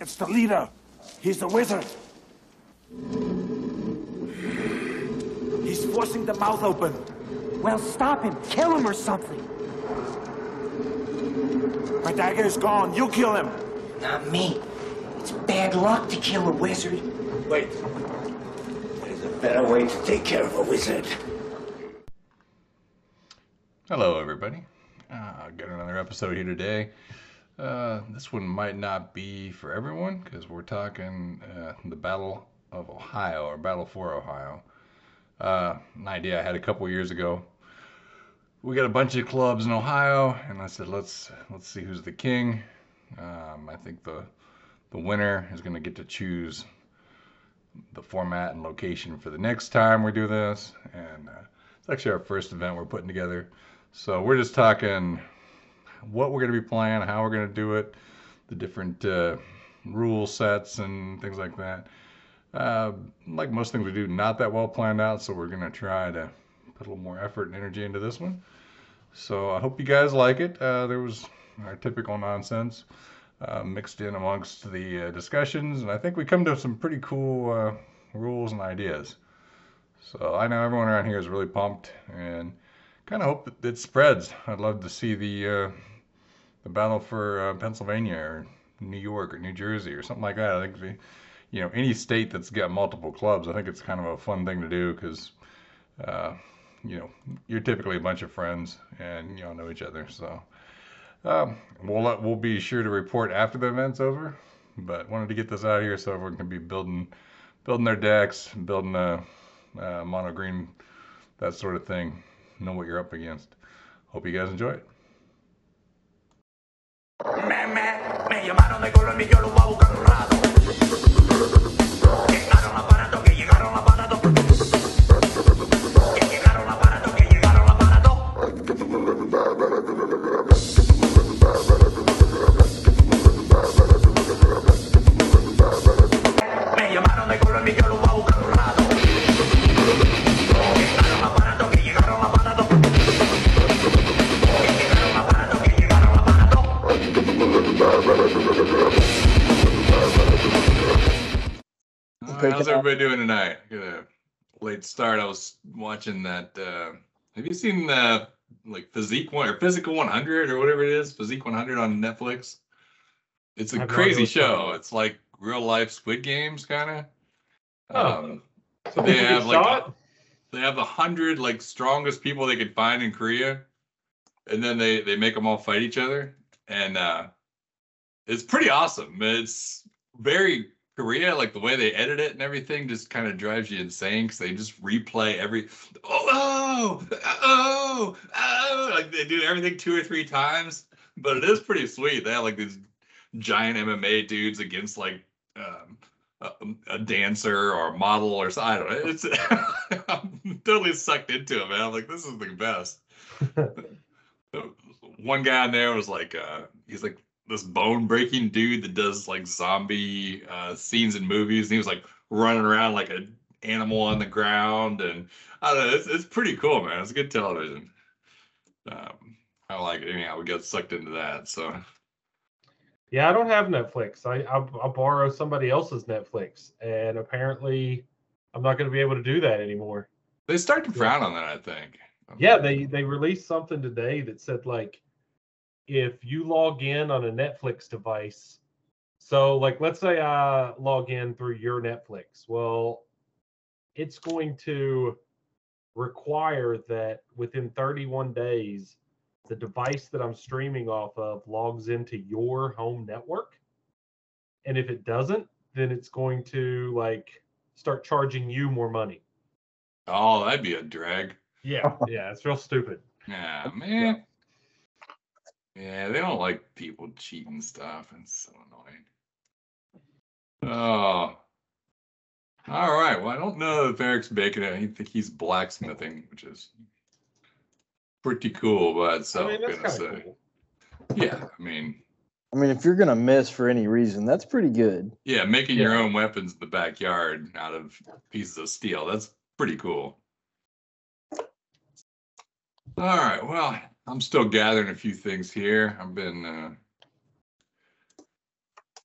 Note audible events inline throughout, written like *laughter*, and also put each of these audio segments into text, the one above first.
It's the leader. He's the wizard. He's forcing the mouth open. Well, stop him. Kill him or something. My dagger is gone. You kill him. Not me. It's bad luck to kill a wizard. Wait. There's a better way to take care of a wizard. Hello, everybody. Uh, got another episode here today. Uh, this one might not be for everyone because we're talking uh, the Battle of Ohio or Battle for Ohio. Uh, an idea I had a couple years ago. We got a bunch of clubs in Ohio, and I said let's let's see who's the king. Um, I think the the winner is going to get to choose the format and location for the next time we do this, and uh, it's actually our first event we're putting together. So we're just talking what we're going to be playing, how we're going to do it, the different uh, rule sets and things like that. Uh, like most things we do, not that well planned out, so we're going to try to put a little more effort and energy into this one. So I hope you guys like it. Uh, there was our typical nonsense uh, mixed in amongst the uh, discussions, and I think we come to some pretty cool uh, rules and ideas. So I know everyone around here is really pumped and kind of hope that it spreads. I'd love to see the uh, the battle for uh, Pennsylvania or New York or New Jersey or something like that. I think, we, you know, any state that's got multiple clubs, I think it's kind of a fun thing to do because, uh, you know, you're typically a bunch of friends and you all know each other. So um, we'll let, we'll be sure to report after the event's over. But wanted to get this out here so everyone can be building building their decks, building a, a mono green, that sort of thing. Know what you're up against. Hope you guys enjoy it. Me, me, me right, how's everybody doing tonight? Got a late start. I was watching that. Uh, have you seen the like Physique one or Physical 100 or whatever it is? Physique 100 on Netflix. It's a I have crazy idea what you're talking show. It's like real life Squid Games kind of. Oh. Um, So they *laughs* have like shot? they have the hundred like strongest people they could find in Korea, and then they they make them all fight each other, and uh, it's pretty awesome. It's very Korea, like the way they edit it and everything, just kind of drives you insane because they just replay every oh oh oh oh like they do everything two or three times. But it is pretty sweet. They have like these giant MMA dudes against like um, a, a dancer or a model or so- I don't know. It's *laughs* I'm totally sucked into it, man. I'm like, this is the best. *laughs* One guy in there was like, uh, he's like this bone breaking dude that does like zombie uh, scenes in movies. And he was like running around like an animal on the ground, and I don't know. It's, it's pretty cool, man. It's good television. Um, I like it. Anyhow, we got sucked into that. So Yeah, I don't have Netflix. I I, I borrow somebody else's Netflix, and apparently, I'm not going to be able to do that anymore. they start to frown on that, I think. Yeah, they they released something today that said like, if you log in on a Netflix device, so like let's say I log in through your Netflix, well, it's going to require that within 31 days, the device that I'm streaming off of logs into your home network. And if it doesn't, then it's going to like start charging you more money. Oh, that'd be a drag. Yeah, *laughs* yeah, it's real stupid. Yeah, man. Yeah, they don't like people cheating stuff. It's so annoying. Oh. All right. Well, I don't know if Eric's making it. I think he's blacksmithing, which is pretty cool, but so I mean, that's gonna say. cool. Yeah, I mean, I mean, if you're gonna miss for any reason, that's pretty good. yeah, making your own weapons in the backyard out of pieces of steel. That's pretty cool. All right. Well, I'm still gathering a few things here. I've been uh,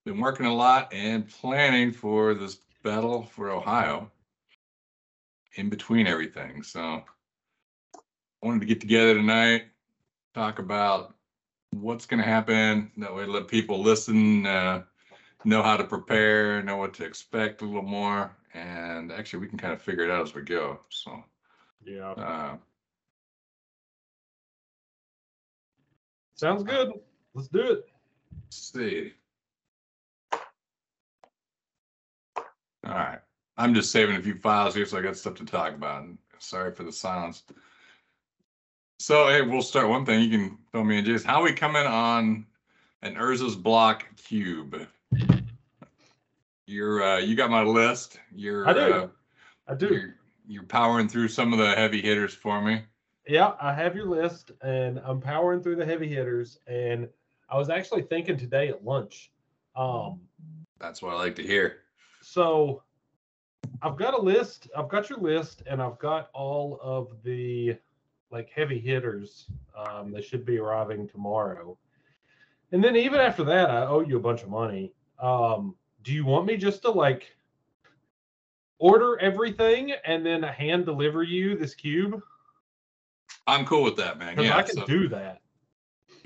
been working a lot and planning for this battle for Ohio in between everything. So I wanted to get together tonight, talk about what's going to happen. That way, let people listen, uh, know how to prepare, know what to expect a little more. And actually, we can kind of figure it out as we go. So, Yeah. uh, Sounds good. Let's do it. let's see. All right. I'm just saving a few files here, so I got stuff to talk about. Sorry for the silence. So, hey, we'll start one thing. You can fill me in, Jason. How we coming on an Urza's block cube? You're, uh, you got my list. You're, I do. uh, I do. you're, you're powering through some of the heavy hitters for me. Yeah, I have your list and I'm powering through the heavy hitters. And I was actually thinking today at lunch. Um, That's what I like to hear. so I've got a list. I've got your list and I've got all of the like heavy hitters. Um, they should be arriving tomorrow. And then even after that, I owe you a bunch of money. Um, do you want me just to like order everything and then hand deliver you this cube? I'm cool with that, man. Yeah. I can so- do that.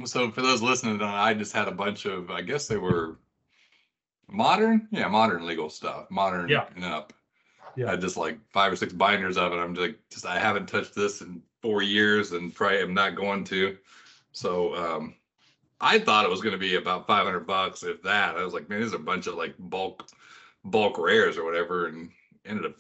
So for those listening, uh, I just had a bunch of, I guess they were modern, yeah, modern legal stuff, modern Yeah. and up. Yeah. I had just like five or six binders of it. I'm just like, just I haven't touched this in four years, and probably am not going to. So um, I thought it was going to be about 500 bucks, if that. I was like, man, there's a bunch of like bulk, bulk rares or whatever, and ended up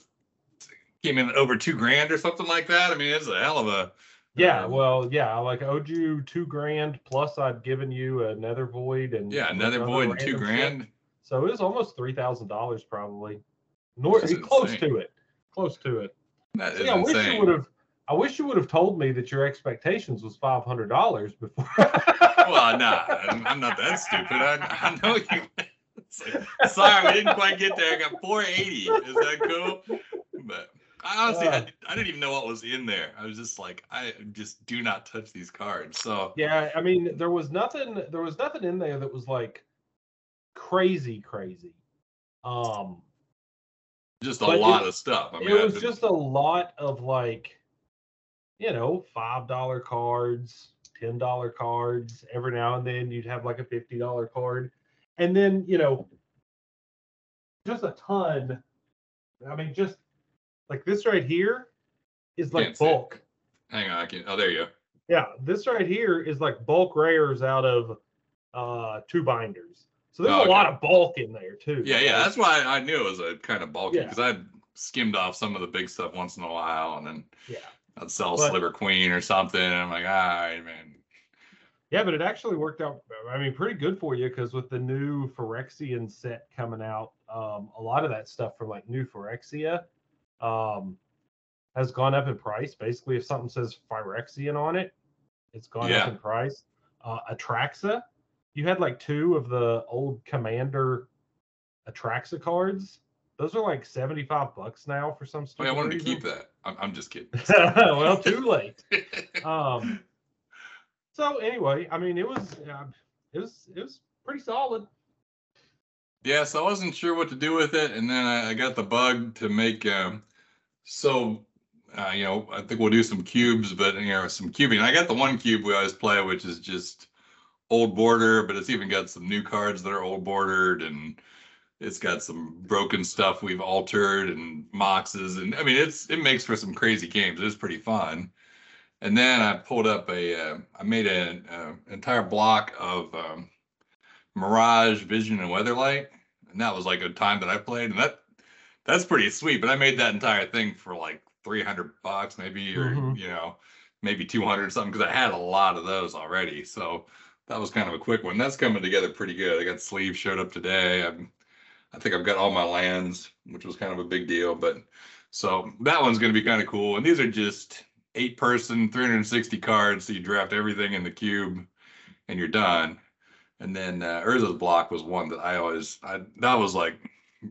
came in over two grand or something like that. I mean, it's a hell of a Yeah, um, well, yeah, I like owed you two grand plus I'd given you a nether void and yeah, another other void and two shit. grand. So it was almost three thousand dollars probably. Nor close insane. to it. Close to it. That is See, I wish you would have I wish you would have told me that your expectations was five hundred dollars before. well, nah, *laughs* I'm, I'm not that stupid. I, I know you. Like, *laughs* sorry, we didn't quite get there. I got 480. Is that cool? But I honestly, I, Uh. I didn't even know what was in there. I was just like, I just do not touch these cards. So yeah, I mean, there was nothing. There was nothing in there that was like crazy, crazy. Um, just a But it- lot of stuff. I mean, it was been- just a lot of like, you know, five dollar cards, ten dollar cards. Every now and then you'd have like a fifty dollar card, and then you know, just a ton. I mean, just like this right here is like Can't bulk. hang on. I can. Oh, there you go. Yeah, this right here is like bulk rares out of uh two binders. So there's Oh, a lot of bulk in there too. Yeah, yeah. That's why I knew it was a kind of bulky Yeah. because I skimmed off some of the big stuff once in a while, and then yeah. I'd sell But- Sliver Queen or something. And I'm like, all right, man. Yeah, but it actually worked out. I mean, pretty good for you because with the new Phyrexian set coming out, um, a lot of that stuff from like new Phyrexia um, has gone up in price. Basically, if something says Phyrexian on it, it's gone Yeah. up in price. Uh, Atraxa, you had like two of the old Commander Atraxa cards. Those are like seventy-five bucks now for some Oh, stupid yeah, I wanted to keep that. I'm, I'm just kidding. *laughs* well, too late. *laughs* Um. So anyway, I mean, it was uh, it was it was pretty solid. Yeah, so I wasn't sure what to do with it, and then I, I got the bug to make. Um, so, uh, you know, I think we'll do some cubes, but you know, some cubing. I got the one cube we always play, which is just old border, but it's even got some new cards that are old bordered, and it's got some broken stuff we've altered and moxes, and I mean, it's it makes for some crazy games. It's pretty fun. And then I pulled up a, uh, I made an uh, entire block of um, Mirage, Vision, and Weatherlight, and that was like a time that I played, and that that's pretty sweet. But I made that entire thing for like three hundred bucks, maybe, or Mhm. you know, maybe two hundred something, because I had a lot of those already. So that was kind of a quick one. That's coming together pretty good. I got sleeves showed up today. I'm, I think I've got all my lands, which was kind of a big deal. But so that one's going to be kind of cool. And these are just eight person, 360 cards. So you draft everything in the cube and you're done. And then uh, Urza's block was one that I always, I that was like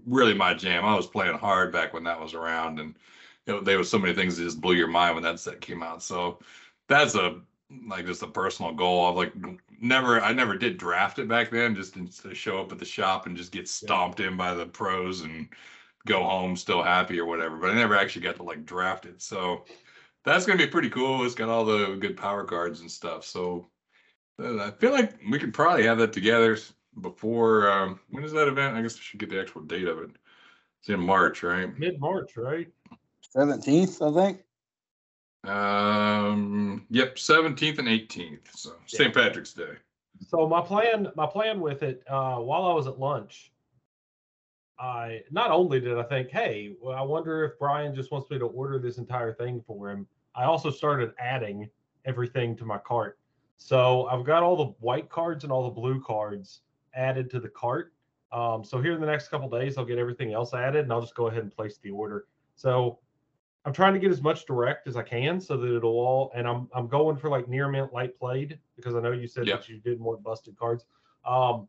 really my jam. I was playing hard back when that was around, and you know, there was so many things that just blew your mind when that set came out. So that's a like just a personal goal. I've like never, I never did draft it back then, just to show up at the shop and just get stomped in by the pros and go home still happy or whatever. But I never actually got to like draft it. So that's gonna be pretty cool. It's got all the good power cards and stuff. So I feel like we could probably have that together before. Um, when is that event? I guess we should get the actual date of it. It's in March, right? Mid March, right? Seventeenth, I think. Um, yep, seventeenth and eighteenth. So St. Patrick's Day. So my plan, my plan with it, uh, while I was at lunch, I not only did I think, hey, well, I wonder if Brian just wants me to order this entire thing for him. I also started adding everything to my cart. So I've got all the white cards and all the blue cards added to the cart. Um, so here in the next couple days, I'll get everything else added, and I'll just go ahead and place the order. So I'm trying to get as much direct as I can so that it'll all, and I'm I'm going for like near mint light played because I know you said Yep. that you did more busted cards. Um,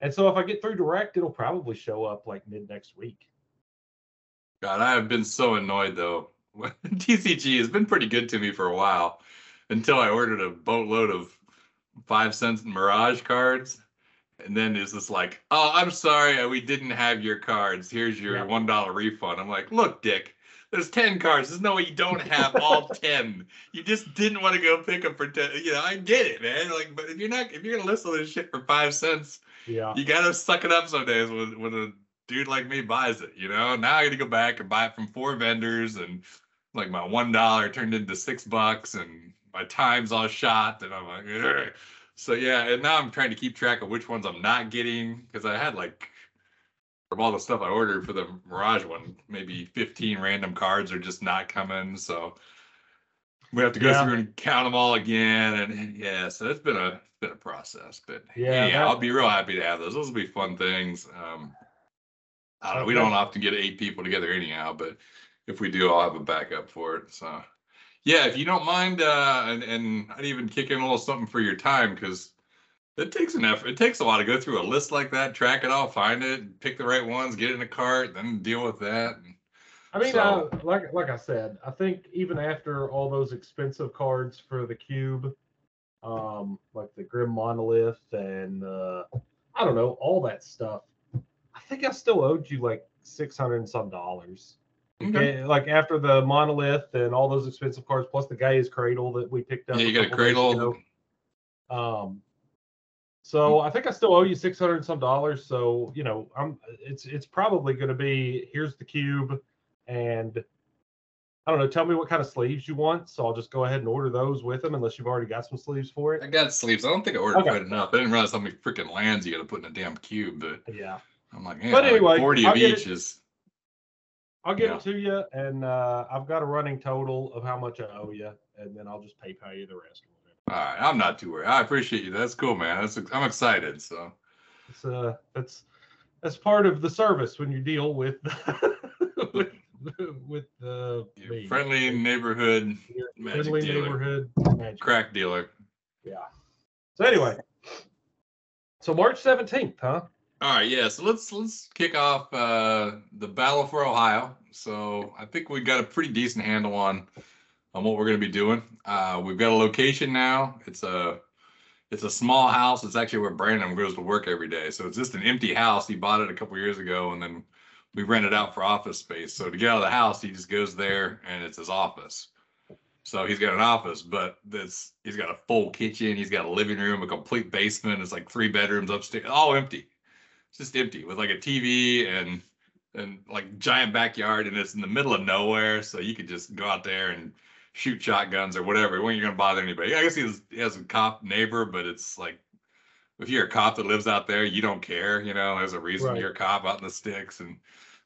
and so if I get through direct, it'll probably show up like mid next week. God, I have been so annoyed though. *laughs* TCG has been pretty good to me for a while until I ordered a boatload of five cents Mirage cards. And then it's just like, oh, I'm sorry, uh, we didn't have your cards. Here's your Yeah. one dollar refund. I'm like, look, Dick, there's ten cards. There's no way you don't have all *laughs* ten. You just didn't want to go pick them for ten. You know, I get it, man. Like, but if you're not, if you're gonna listen to this shit for five cents, Yeah. you gotta suck it up some days when when a dude like me buys it. You know, now I got to go back and buy it from four vendors, and like my one dollar turned into six bucks, and my time's all shot, and I'm like, "Ugh." so yeah. And now I'm trying to keep track of which ones I'm not getting because I had like from all the stuff I ordered for the Mirage one, maybe 15 random cards are just not coming. So we have to go Yeah. through and count them all again, and yeah, so it's been a it's been a process. But Yeah, yeah, I'll be real happy to have those. Those will be fun things. Um, I don't know. We don't often get eight people together anyhow, but if we do, I'll have a backup for it. So yeah, if you don't mind, uh, and and I'd even kick in a little something for your time because it takes an effort. It takes a while to go through a list like that, track it all, find it, pick the right ones, get it in a cart, then deal with that. I mean, So- uh, like like I said, I think even after all those expensive cards for the cube, um, like the Grim Monolith and uh, I don't know all that stuff, I think I still owed you like six hundred and some dollars. Okay. Okay, like after the monolith and all those expensive cards, plus the Gaea's cradle that we picked up. Yeah, you got a cradle. ago. Um, so I think I still owe you six hundred some dollars. So you know, I'm it's it's probably going to be here's the cube, and I don't know. Tell me what kind of sleeves you want, so I'll just go ahead and order those with them, unless you've already got some sleeves for it. I got sleeves. I don't think I ordered Okay. quite enough. I didn't realize how many freaking lands you got to put in a damn cube. But Yeah, I'm like, yeah, But like 40 I'll of get each it- is. I'll get Yeah. it to you, and uh, I've got a running total of how much I owe you, and then I'll just PayPal you the rest. All right, I'm not too worried. I appreciate you. That's cool, man. That's I'm excited. So It's uh, that's that's part of the service when you deal with *laughs* with with uh, your friendly neighborhood magic friendly dealer. neighborhood magic. crack dealer. Yeah. So anyway, so March seventeenth, huh? All right, yeah. So let's let's kick off uh, the battle for Ohio. So I think we got a pretty decent handle on on what we're going to be doing. Uh, we've got a location now. It's a it's a small house. It's actually where Brandon goes to work every day. So it's just an empty house. He bought it a couple years ago, and then we rented out for office space. So to get out of the house, he just goes there, and it's his office. So he's got an office, but this he's got a full kitchen. He's got a living room, a complete basement. It's like three bedrooms upstairs, all empty. Just empty with like a TV and and like giant backyard, and it's in the middle of nowhere. So you could just go out there and shoot shotguns or whatever. When you're gonna bother anybody? I guess he has, he has a cop neighbor, but it's like if you're a cop that lives out there, you don't care. You know, there's a reason Right. you're a cop out in the sticks, and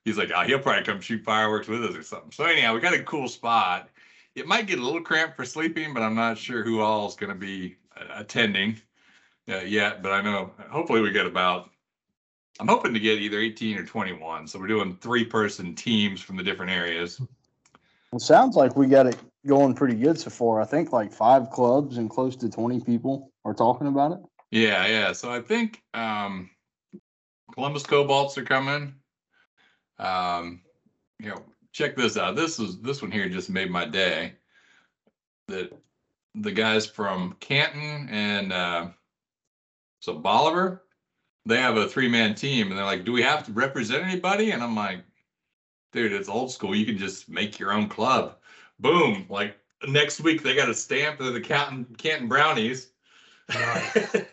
he's like, oh, he'll probably come shoot fireworks with us or something. So anyhow, we got a cool spot. It might get a little cramped for sleeping, but I'm not sure who all is going to be uh, attending uh, yet. But I know hopefully we get about. I'm hoping to get either 18 or 21. So we're doing three person teams from the different areas. It sounds like we got it going pretty good so far. I think like five clubs and close to 20 people are talking about it. Yeah, yeah. So I think um, Columbus Cobalts are coming. Um, you know, check this out. This is this one here just made my day. That the guys from Canton and uh, so Bolivar, they have a three man team, and they're like, "Do we have to represent anybody?" And I'm like, "Dude, it's old school. You can just make your own club." Boom! Like next week, they got a stamp of the Canton Canton Brownies. *laughs*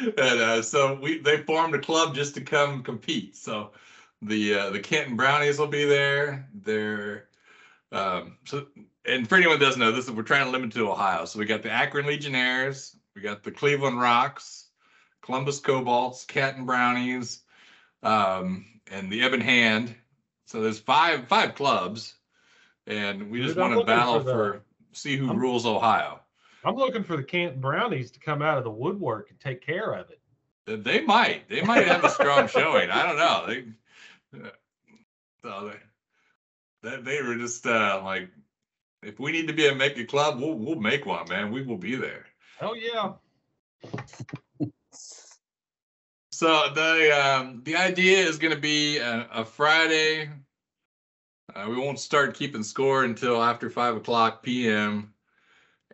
And uh, so we they formed a club just to come compete. So the uh, the Canton Brownies will be there. They're um, so and for anyone that doesn't know, this is we're trying to limit to Ohio. So we got the Akron Legionnaires, we got the Cleveland Rocks, Columbus Cobalts, Canton Brownies, um, and the Ebon Hand. So there's five five clubs, and we just Dude, I'm want to battle for the- for see who I'm- rules Ohio. I'm looking for the Canton Brownies to come out of the woodwork and take care of it. They might. They might have a strong *laughs* showing. I don't know. They, uh, so they, they, they were just uh, like, if we need to be a make a club, we'll we'll make one, man. We will be there. Hell yeah. So the um, the idea is going to be a, a Friday. Uh, we won't start keeping score until after five o'clock p.m.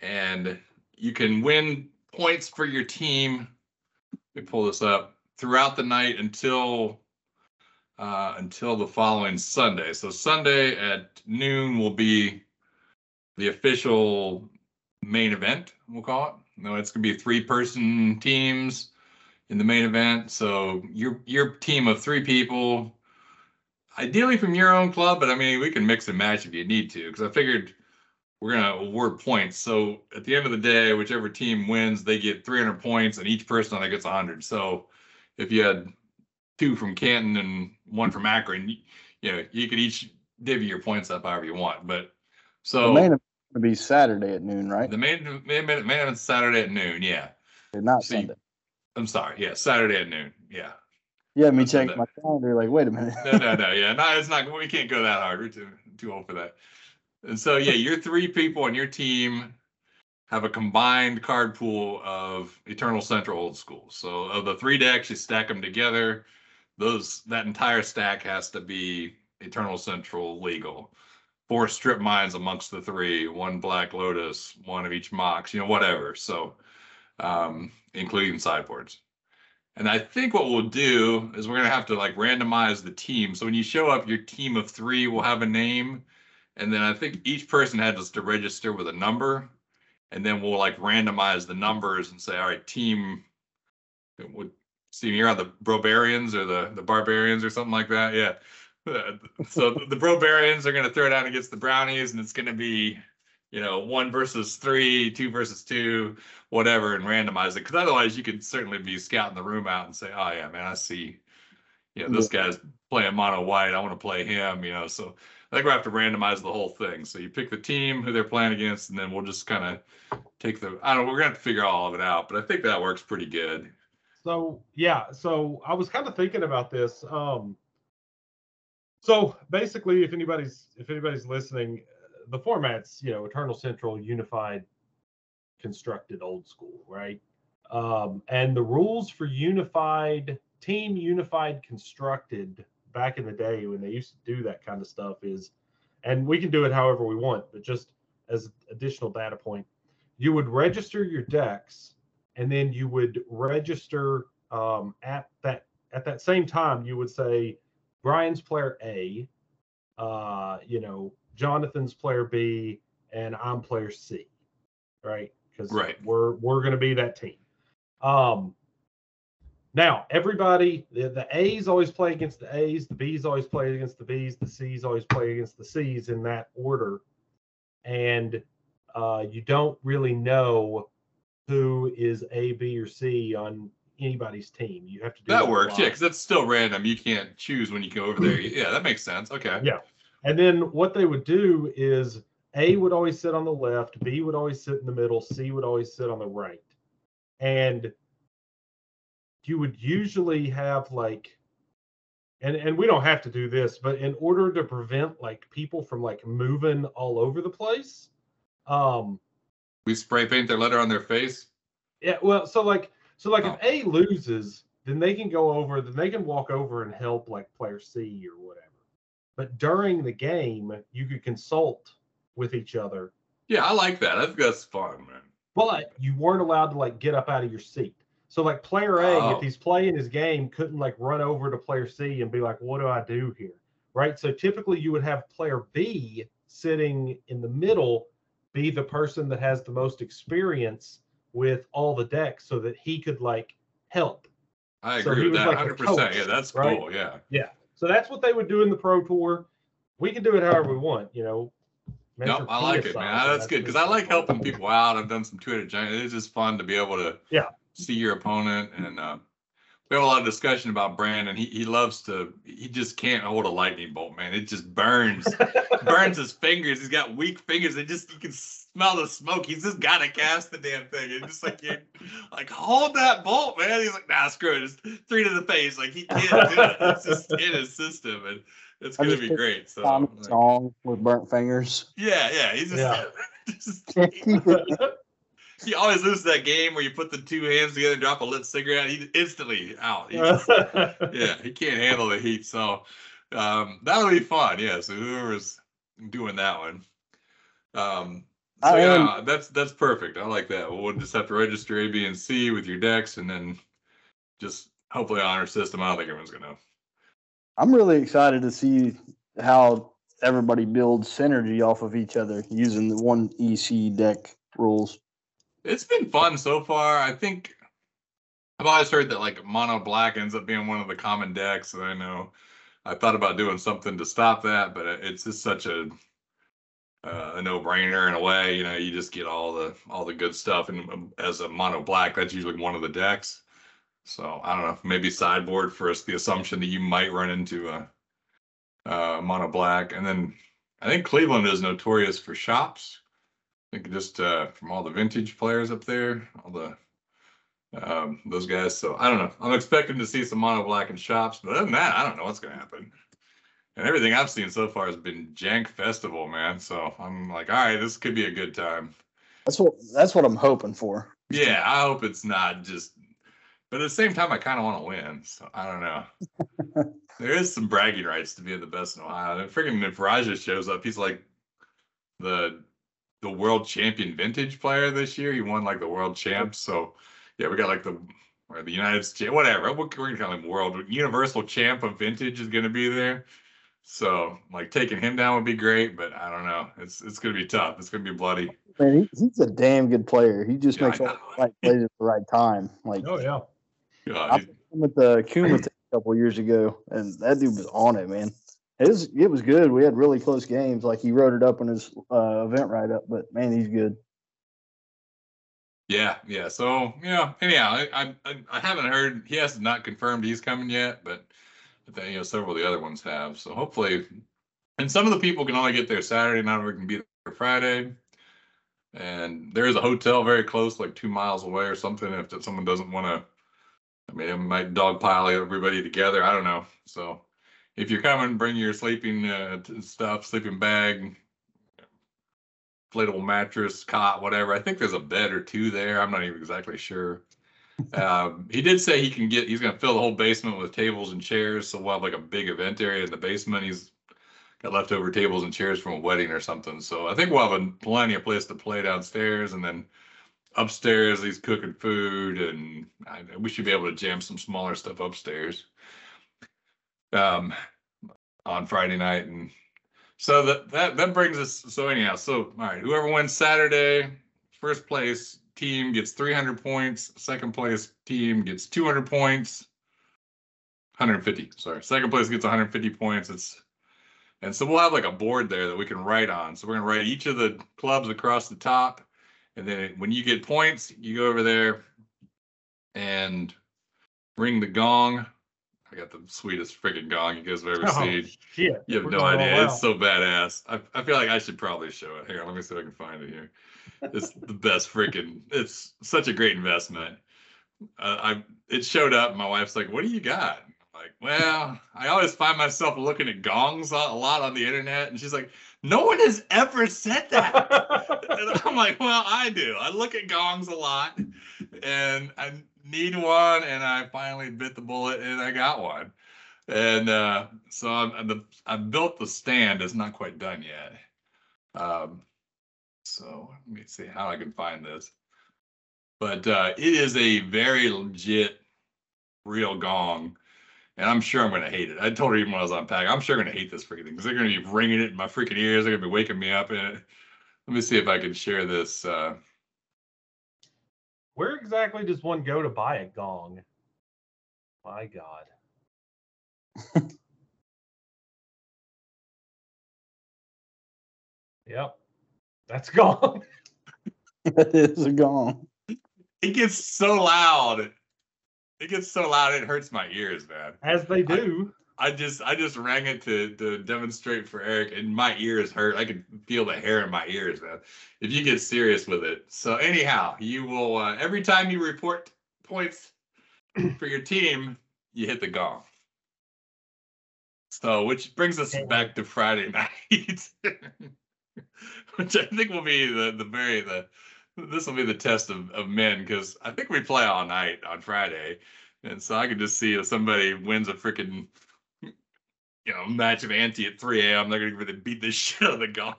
And you can win points for your team. Let me pull this up throughout the night until uh, until the following Sunday. So Sunday at noon will be the official main event. We'll call it. No, it's gonna be three person teams in the main event. So your your team of three people, ideally from your own club, but I mean we can mix and match if you need to, because I figured we're gonna award points. So at the end of the day, whichever team wins, they get 300 points, and each person only gets 100. So if you had two from Canton and one from Akron, you, you know you could each divvy your points up however you want. But The so main event will be Saturday at noon, right? the main main main, event's Saturday at noon. Yeah, Not See, Sunday. I'm sorry. Yeah, Saturday at noon. Yeah. Yeah, me check my calendar. Like, wait a minute. no, no, no. Yeah, no, it's not. We can't go that hard. We're too too old for that. And so, yeah, your three people on your team have a combined card pool of Eternal Central Old School. So, of the three decks, you stack them together. Those that entire stack has to be Eternal Central legal. Four strip mines amongst the three, one Black Lotus, one of each Mox, you know, whatever. So, um, including sideboards. And I think what we'll do is we're gonna have to like randomize the team. So when you show up, your team of three will have a name, and then I think each person has to register with a number, and then we'll like randomize the numbers and say, all right, team. Would see you're on the Brobarians or the the Barbarians or something like that, yeah. *laughs* So the the Brobarians are gonna throw down against the Brownies, and it's gonna be, you know, one versus three, two versus two, whatever and randomize it. Because otherwise you could certainly be scouting the room out and say oh yeah man i see. You know this guy's playing mono white. I want to play him you know so i think we have to randomize the whole thing. So you pick the team who they're playing against and then we'll just kind of take the i don't know we're gonna have to figure all of it out but i think that works pretty good. So yeah, so I was kind of thinking about this. Um, so basically, if anybody's if anybody's listening, the format's you know Eternal Central Unified, constructed old school, right? Um, and the rules for Unified Team Unified constructed back in the day when they used to do that kind of stuff is, and we can do it however we want, but just as additional data point, you would register your decks and then you would register um, at that at that same time you would say brian's player a uh, you know jonathan's player b and i'm player c right? Because Right. we're we're going to be that team. Um now everybody the, the a's always play against the a's the b's always play against the b's the c's always play against the c's in that order. And uh, you don't really know who is A, B, or C on anybody's team. You have to do that works. Yeah because that's still random. You can't choose when you go over there. *clears throat* Yeah that makes sense. Okay. Yeah. And then what they would do is A would always sit on the left, B would always sit in the middle, C would always sit on the right. And you would usually have like and and we don't have to do this, but in order to prevent like people from like moving all over the place, um we spray paint their letter on their face Yeah, well, so like, so like, Oh. if A loses, then they can go over, then they can walk over and help like player C or whatever. But during the game, you could consult with each other Yeah, I like that. I think that's fun, man. but you weren't allowed to like get up out of your seat. So like player A, Oh. if he's playing his game, couldn't like run over to player C and be like, "What do I do here?" Right. So typically you would have player B sitting in the middle, be the person that has the most experience with all the decks, so that he could like help. I agree he with that like 100. percent coach, Yeah, that's right? cool. Yeah. Yeah. So that's what they would do in the pro tour. We can do it however we want, you know. No, measure I like it, man. so That's good because I like helping people out. I've done some Two-Headed Giant. It's just fun to be able to Yeah. see your opponent, and uh, we have a lot of discussion about Brandon. He he loves to. He just can't hold a lightning bolt, man. It just burns, *laughs* burns his fingers. He's got weak fingers. It just you can smell the smoke. He's just got to cast the damn thing. It's just like you, like hold that bolt, man. He's like, nah, screw it. Just three to the face. Like he can't do it. It's just *laughs* in his system, and it's gonna be great. So. Tommy like, song with burnt fingers. yeah, yeah, he's just, Yeah. *laughs* just Can't keep it. he always loses that game where you put the two hands together and drop a lit cigarette. He's instantly out. He's just- *laughs* yeah, he can't handle the heat. So um, that'll be fun. Yeah. So whoever's doing that one. Um, so I am- yeah, that's that's perfect. I like that. We'll just have to register A, B, and C with your decks, and then just hopefully honor system. I don't think everyone's gonna. I'm really excited to see how everybody builds synergy off of each other using the one EC deck rules. It's been fun so far. I think I've always heard that like mono black ends up being one of the common decks. And I know I thought about doing something to stop that, but it's just such a uh, a no brainer in a way. You know, you just get all the all the good stuff, and um, as a mono black, that's usually one of the decks. So I don't know, maybe sideboard for us the assumption that you might run into a, uh mono black, and then I think Cleveland is notorious for shops. I think just uh, from all the vintage players up there, all the um, those guys. So I don't know. I'm expecting to see some mono black in shops, but other than that, I don't know what's gonna happen. And everything I've seen so far has been Jank Festival, man. So I'm like, all right, this could be a good time. That's what that's what I'm hoping for. Yeah, I hope it's not just. But at the same time, I kind of want to win. So I don't know. *laughs* there is some bragging rights to being the best in Ohio. And freaking if Raja shows up, he's like the the world champion vintage player this year. He won like the world champs. So yeah, we got like the or the United States, whatever. We're we're gonna call him world universal champ of vintage is gonna be there. So like taking him down would be great, but I don't know. It's it's gonna be tough. It's gonna be bloody. Man, he, he's a damn good player. He just Yeah, makes I all the right plays at the right time. Like oh yeah. God, I he- played him at the Kuma a couple years ago, and that dude was on it, man. It was it was good. We had really close games. Like he wrote it up in his uh, event write up, but man, he's good. Yeah, yeah. So yeah. Anyhow, I, I I- I haven't heard. He has not confirmed he's coming yet, but then, you know several of the other ones have. So hopefully, and some of the people can only get there Saturday. Not everyone can be there Friday. And there is a hotel very close, like two miles away or something. If that someone doesn't want to, I mean, it might dogpile everybody together. I don't know. So if you're coming, bring your sleeping uh, stuff, sleeping bag, inflatable mattress, cot, whatever. I think there's a bed or two there. I'm not even exactly sure. Um, he did say he can get. He's going to fill the whole basement with tables and chairs. So we'll have like a big event area in the basement. He's got leftover tables and chairs from a wedding or something. So I think we'll have a, plenty of place to play downstairs, and then upstairs he's cooking food, and I, we should be able to jam some smaller stuff upstairs. Um, on Friday night, and so that that that brings us. So anyhow, so all right, whoever wins Saturday, first place team gets 300 points. Second place team gets 200 points. 150. Sorry, second place gets 150 points. It's and so we'll have like a board there that we can write on. So we're gonna write each of the clubs across the top, and then when you get points, you go over there and ring the gong. I got the sweetest freaking gong you guys have ever Oh, seen. shit. You have We're no idea. It's so badass. I, I feel like I should probably show it. Here, let me see if I can find it here. It's the best freaking. It's such a great investment. Uh, I it showed up. My wife's like, "What do you got?" I'm like, well, I always find myself looking at gongs a lot on the internet, and she's like, "No one has ever said that." *laughs* and I'm like, well, I do. I look at gongs a lot, and I need one, and I finally bit the bullet, and I got one. And uh, so I'm, I'm the, I built the stand. It's not quite done yet. Um, So let me see how I can find this. But uh, it is a very legit, real gong. And I'm sure I'm going to hate it. I told her even when I was on pack, I'm sure I'm going to hate this freaking thing because they're going to be ringing it in my freaking ears. They're going to be waking me up in it. Let me see if I can share this. Uh, Where exactly does one go to buy a gong? My God. *laughs* yep. That's gong. *laughs* That is a gong. it gets so loud. It gets so loud it hurts my ears, man. As they do. I just I just rang it to to demonstrate for Eric, and my ears hurt. I could feel the hair in my ears, man. If you get serious with it. So anyhow, you will uh, every time you report points *clears throat* for your team, you hit the gong. So which brings us back to Friday *laughs* night, *laughs* which I think will be the the very the this will be the test of, of men because I think we play all night on Friday. And so I could just see if somebody wins a freaking you know, match of ante at 3 a.m. They're gonna really beat the *laughs* shit out of the gong.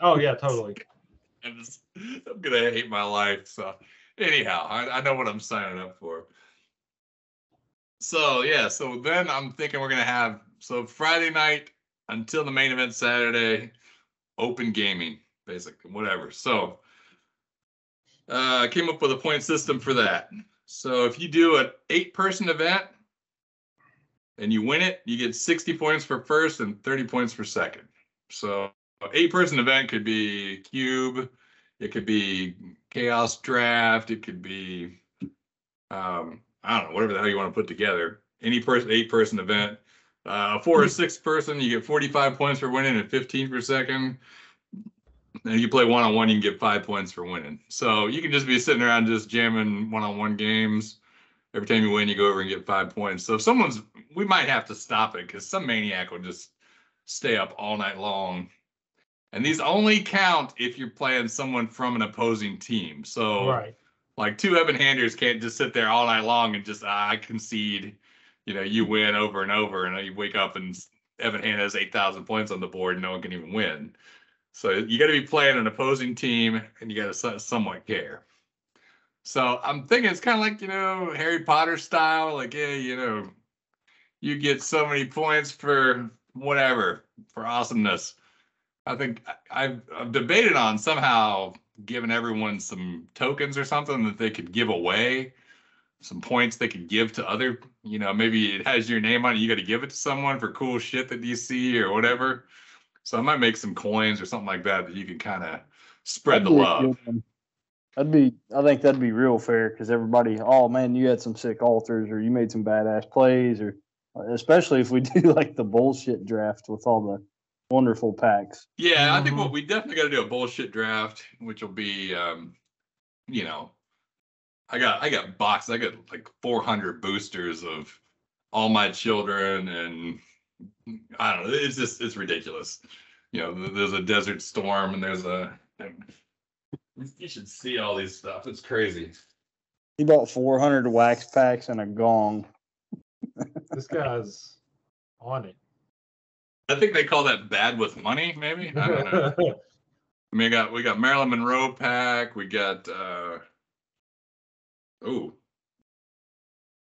Oh yeah, totally. *laughs* I'm just, I'm gonna hate my life. So, anyhow, I, I know what I'm signing up for. So yeah, so then I'm thinking we're gonna have so Friday night until the main event Saturday, open gaming, basic, whatever. So, uh, I came up with a point system for that. So if you do an eight-person event, and you win it, you get 60 points for first and 30 points for second. So eight person event could be cube, it could be chaos draft, it could be um, I don't know, whatever the hell you want to put together. Any person, eight person event. Uh, four or six person, you get 45 points for winning and 15 per second. And you play one on one, you can get five points for winning. So you can just be sitting around just jamming one on one games. Every time you win, you go over and get five points. So if someone's, we might have to stop it because some maniac will just stay up all night long. And these only count if you're playing someone from an opposing team. So Right. like two Ebon Handers can't just sit there all night long and just ah, I concede. You know, you win over and over, and you wake up and Ebon Hand has eight thousand points on the board, and no one can even win. So you got to be playing an opposing team, and you got to somewhat care. So I'm thinking it's kind of like you know Harry Potter style, like yeah, you know, you get so many points for whatever for awesomeness. I think I've, I've debated on somehow giving everyone some tokens or something that they could give away, some points they could give to other, you know, maybe it has your name on it. You got to give it to someone for cool shit that you see or whatever. So I might make some coins or something like that that you can kind of spread the That'd be a love. good one. That'd be, I think that'd be real fair because everybody, oh man, you had some sick alters or you made some badass plays, or especially if we *laughs* do like the bullshit draft with all the wonderful packs. Yeah, I think what Mhm. we definitely got to do a bullshit draft, which will be, um, you know, I got I got boxes. I got like 400 boosters of all my children, and I don't know. It's just it's ridiculous. You know, there's a Desert Storm, and there's a. You should see all these stuff. It's crazy. He bought 400 wax packs and a gong. This guy's on it. I think they call that bad with money. Maybe I don't know. I *laughs* mean, we got we got Marilyn Monroe pack. We got uh oh,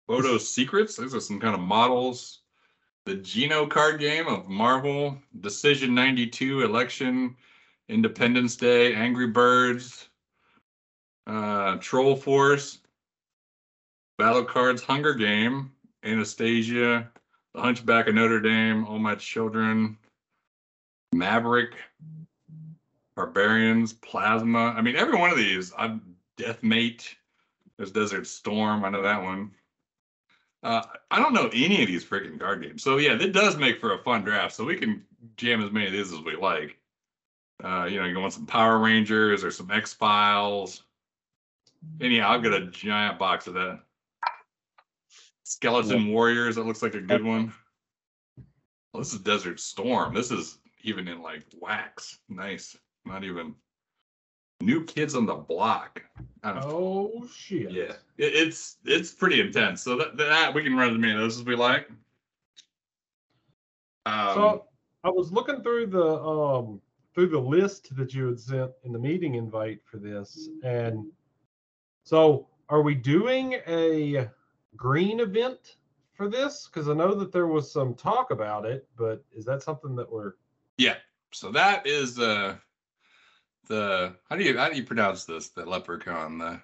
Photo Secrets. Those are some kind of models. The Geno card game of Marvel, Decision '92, Election, Independence Day, Angry Birds, uh, Troll Force, Battle Cards, Hunger Game, Anastasia, The Hunchback of Notre Dame, All My Children, Maverick, Barbarians, Plasma. I mean, every one of these. I'm Deathmate. There's Desert Storm. I know that one. Uh, I don't know any of these freaking card games. So yeah, it does make for a fun draft. So we can jam as many of these as we like. Uh, you know, you want some Power Rangers or some X Files. Anyhow, I'll get a giant box of that. Skeleton Warriors. That looks like a good one. *laughs* Well, this is Desert Storm. This is even in like wax. Nice. Not even new kids on the block. I don't know. oh shit. Yeah, it, it's it's pretty intense. So that, that we can run as many of those as we like. Um, So I was looking through the um through the list that you had sent in the meeting invite for this, and so are we doing a green event for this? Because I know that there was some talk about it, but is that something that we're Yeah. So that is uh the how do you how do you pronounce this? The leprechaun. The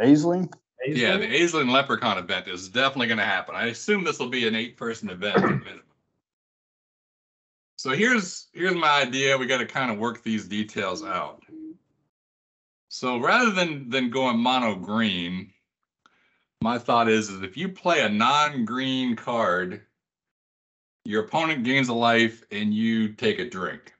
Aisling? yeah, the Aisling? Aisling leprechaun event is definitely going to happen. I assume this will be an eight person event. minimum. So here's here's my idea. We got to kind of work these details out. So rather than than going mono green, my thought is is if you play a non-green card, your opponent gains a life and you take a drink.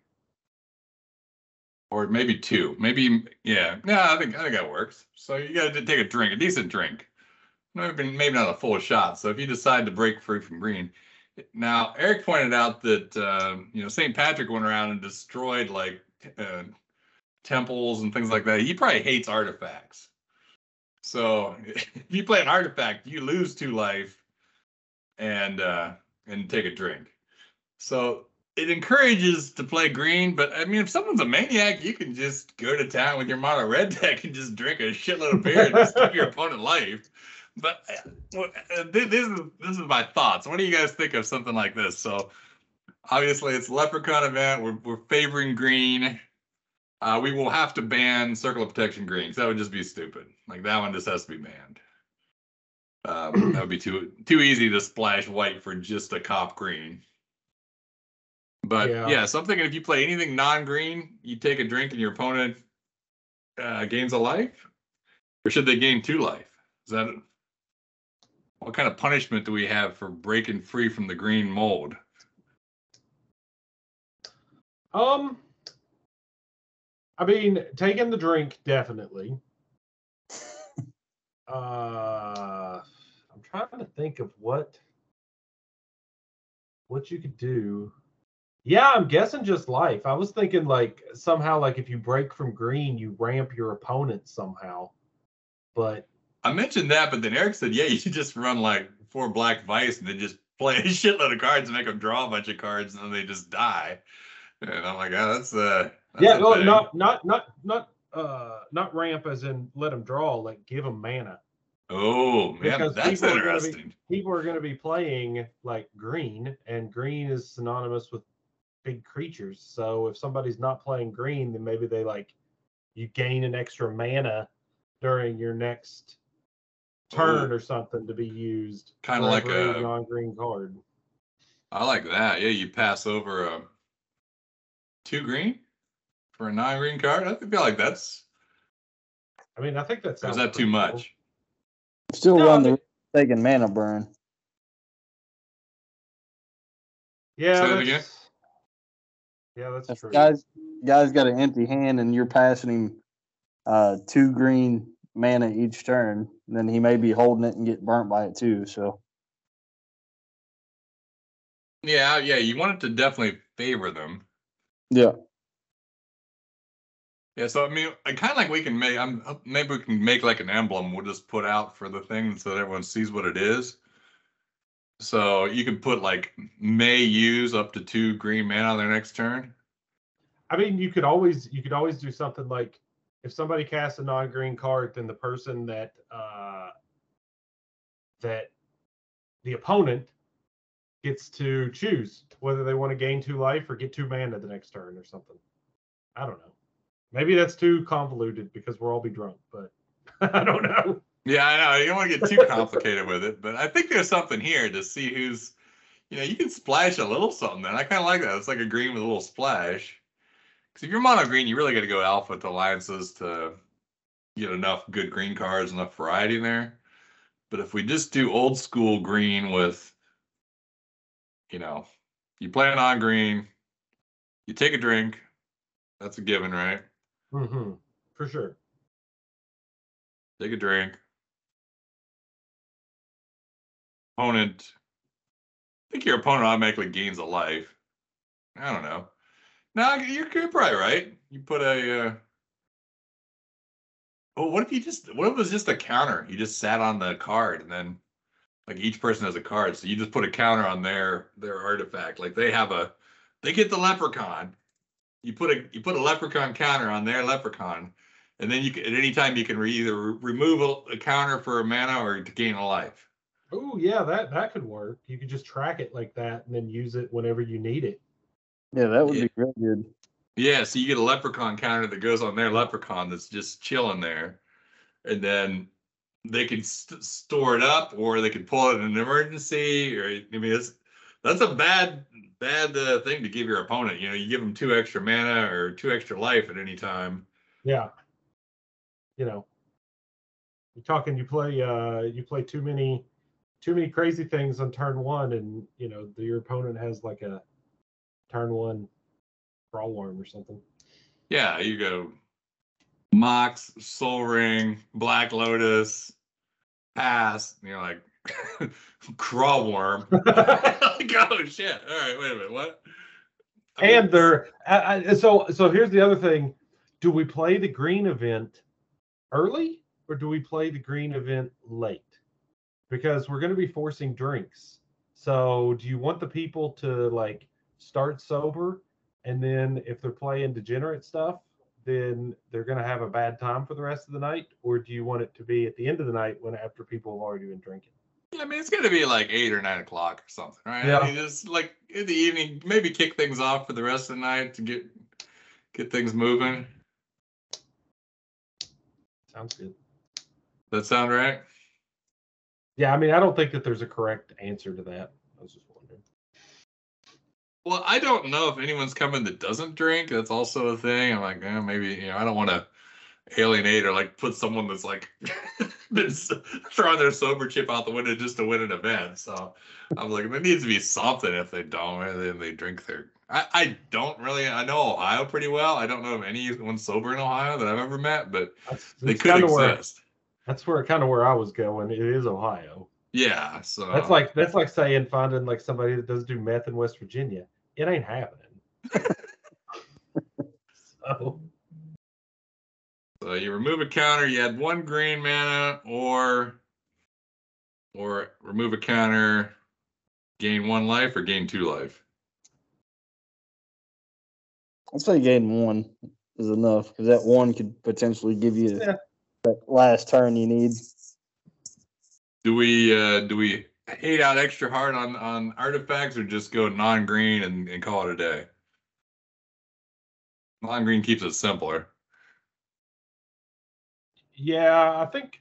Or maybe two. Maybe yeah. No, I think I think that works. So you gotta take a drink, a decent drink. Maybe maybe not a full shot. So if you decide to break free from green. Now, Eric pointed out that uh, you know St. Patrick went around and destroyed like uh, temples and things like that. He probably hates artifacts. So *laughs* if you play an artifact, you lose two life and uh and take a drink. So it encourages to play green, but I mean if someone's a maniac, you can just go to town with your mono red deck and just drink a shitload of beer and just give your *laughs* opponent life. But uh, uh, thi- this is this is my thoughts. What do you guys think of something like this? So obviously it's a leprechaun event. We're we're favoring green. Uh, we will have to ban Circle of Protection greens. That would just be stupid. Like that one just has to be banned. Um, that would be too too easy to splash white for just a cop green. But Yeah. yeah, so I'm thinking if you play anything non-green, you take a drink and your opponent uh, gains a life, or should they gain two life? Is that what kind of punishment do we have for breaking free from the green mold? Um, I mean, taking the drink definitely. *laughs* Uh, I'm trying to think of what what you could do. Yeah, I'm guessing just life. I was thinking like somehow like if you break from green, you ramp your opponent somehow. But I mentioned that, but then Eric said, yeah, you should just run like four Black Vise and then just play a *laughs* shitload of cards and make them draw a bunch of cards and then they just die. And I'm like, oh, that's uh, that's yeah, no, thing." not not not not uh not ramp as in let them draw, like give them mana. Oh man, Because that's people are be- interesting. people are going to be playing like green, and green is synonymous with big creatures. So if somebody's not playing green, then maybe they like you gain an extra mana during your next turn or something to be used. Kinda like a- uh, non-green card. I like that. Yeah, you pass over a two green for a non-green card. I feel like that's I mean, I think that's. or is that too pretty cool. much? Still No, run the taking mana burn. Yeah, Say that again? That's- yeah, that's If true. guys guys got an empty hand and you're passing him uh two green mana each turn, then he may be holding it and get burnt by it too. So Yeah, yeah, you want it to definitely favor them. yeah. Yeah, so I mean, I kind of like we can make. I'm maybe we can make like an emblem. We'll just put out for the thing so that everyone sees what it is. So you can put like may use up to two green mana on their next turn. I mean, you could always you could always do something like if somebody casts a non-green card, then the person that uh, that the opponent gets to choose whether they want to gain two life or get two mana the next turn or something. I don't know. Maybe that's too convoluted because we'll all be drunk, but *laughs* I don't know. Yeah, I know you don't want to get too *laughs* complicated with it, but I think there's something here to see who's, you know, you can splash a little something. And I kind of like that. It's like a green with a little splash. Because if you're mono green, you really got to go alpha to alliances to get enough good green cards, enough variety there. But if we just do old school green with, you know, you play an on green, you take a drink, that's a given, right? Mm-hmm. For sure. Take a drink. Opponent. I think your opponent automatically gains a life. I don't know. No, you're, you're probably right. You put a. Uh... Oh, what if you just? What if it was just a counter? You just sat on the card, and then, like each person has a card, so you just put a counter on their their artifact. Like they have a, they get the leprechaun. you put a you put a leprechaun counter on their leprechaun, and then you can at any time you can re- either remove a, a counter for a mana or to gain a life. Oh yeah, that that could work. You could just track it like that and then use it whenever you need it. Yeah, that would Yeah. be real good. Yeah, so you get a leprechaun counter that goes on their leprechaun that's just chilling there, and then they can st- store it up or they can pull it in an emergency. Or I mean, it's that's a bad bad uh, thing to give your opponent. You know, you give them two extra mana or two extra life at any time. Yeah. You know, you're talking. You play. Uh, you play too many, too many crazy things on turn one, and you know the, your opponent has like a turn one Craw Wurm or something. Yeah, you go Mox, Sol Ring, Black Lotus, Pass. and you're like *laughs* Craw Wurm. *laughs* like, oh shit! All right, wait a minute. What? I mean, and they're I, I, so so. Here's the other thing: Do we play the green event early, or do we play the green event late? Because we're going to be forcing drinks. So, do you want the people to like start sober, and then if they're playing degenerate stuff, then they're going to have a bad time for the rest of the night, or do you want it to be at the end of the night when after people have already been drinking? I mean, it's gonna be like eight or nine o'clock or something, right? Yeah. I mean, just like in the evening, maybe kick things off for the rest of the night to get get things moving. Sounds good. That sound right? Yeah, I mean, I don't think that there's a correct answer to that. I was just wondering. Well, I don't know if anyone's coming that doesn't drink. That's also a thing. I'm like, eh, maybe you know, I don't want to alienate or like put someone that's like *laughs* been throwing their sober chip out the window just to win an event. So I'm like, there needs to be something if they don't, and then they drink their. I, I don't really. I know Ohio pretty well. I don't know of anyone sober in Ohio that I've ever met, but That's, they could exist. That's where kind of where I was going. It is Ohio. Yeah. So That's like that's like saying finding like somebody that does do meth in West Virginia. It ain't happening. *laughs* so So you remove a counter, you add one green mana, or or remove a counter, gain one life or gain two life. I'd say gain one is enough because that one could potentially give you Yeah. That last turn you need. Do we uh do we hate out extra hard on on artifacts or just go non-green and, and call it a day? Non-green keeps it simpler. yeah, I think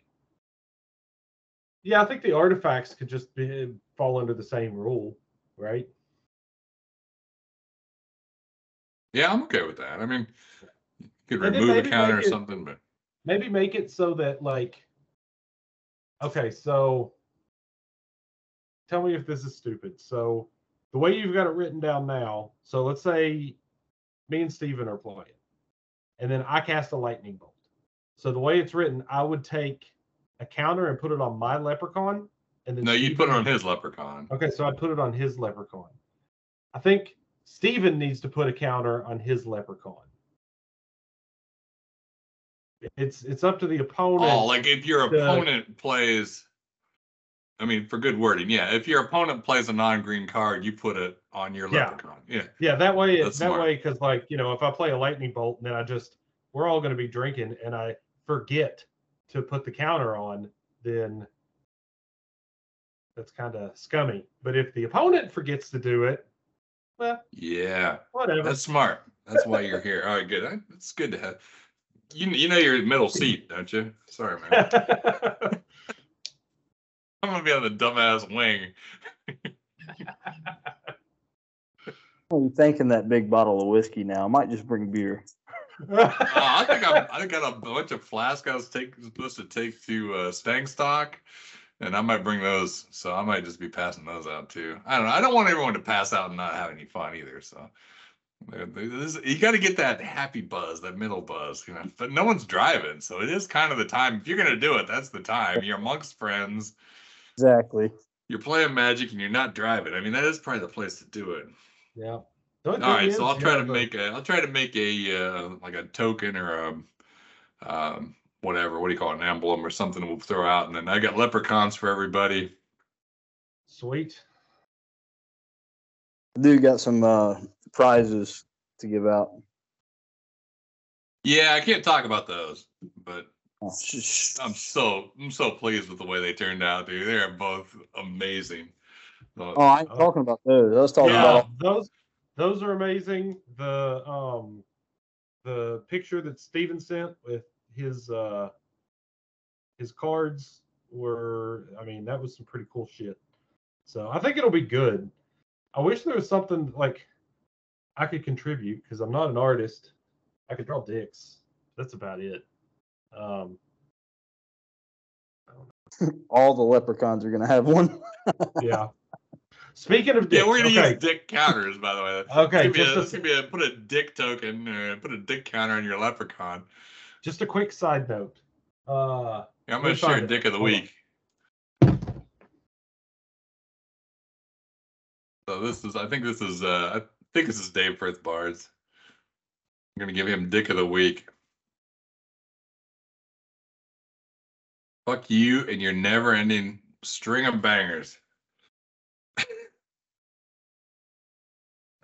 yeah, I think the artifacts could just be fall under the same rule, right? Yeah, I'm okay with that. I mean, you could And remove a counter or make it- something, but Maybe make it so that like okay, so tell me if this is stupid. So the way you've got it written down now, so let's say me and Steven are playing, and then I cast a lightning bolt. So the way it's written, I would take a counter and put it on my leprechaun, and then no, you'd put it on his leprechaun. Okay, so I'd put it on his leprechaun. I think Steven needs to put a counter on his leprechaun. It's it's up to the opponent. Oh, like if your the- opponent plays, I mean, for good wording, yeah. If your opponent plays a non-green card, you put it on your Yeah. leprechaun. Yeah. Yeah, that way, That's that smart. way, because like you know, if I play a lightning bolt and then I just we're all going to be drinking and I forget to put the counter on, then that's kind of scummy. But if the opponent forgets to do it, well, Yeah. whatever. That's smart. That's why you're here. All right, good. It's good to have. You you know your middle seat, don't you? Sorry, man. *laughs* I'm gonna be on the dumbass wing. *laughs* I'm thinking that big bottle of whiskey now. I might just bring beer. Uh, I think I'm. I got a bunch of flasks I was take, supposed to take to uh, Stangstock, and I might bring those. So I might just be passing those out too. I don't know. I don't want everyone to pass out and not have any fun either. So this, you got to get that happy buzz, that middle buzz, you know. But no one's driving, so it is kind of the time. If you're gonna do it, that's the time. You're amongst friends. Exactly. You're playing Magic, and you're not driving. I mean, that is probably the place to do it. yeah. The only All thing right, so I'll try to the- make a. I'll try to make a uh, like a token or a, um, whatever. What do you call it? An emblem or something we'll throw out, and then I got leprechauns for everybody. sweet. I do got some uh, prizes to give out. Yeah, I can't talk about those, but Oh, sh- sh- I'm so I'm so pleased with the way they turned out, dude. They're both amazing. Oh, I ain't Oh. talking about those. I was talking yeah, about those those are amazing. The um the picture that Steven sent with his uh his cards were I mean, that was some pretty cool shit. So I think it'll be good. I wish there was something like I could contribute because I'm not an artist. I could draw dicks. That's about it. Um *laughs* all the leprechauns are gonna have one. *laughs* yeah. Speaking of dicks, Yeah, we're gonna okay. use dick counters, by the way. Okay, Give me a, just a- let's give me a, put a dick token, uh, put a dick counter on your leprechaun. just a quick side note. Uh Yeah, I'm gonna me find share it. dick of the Hold on. week. So this is, I think this is, uh, I think this is Dave Frith Bards. I'm gonna give him dick of the week. Fuck you and your never-ending string of bangers. *laughs*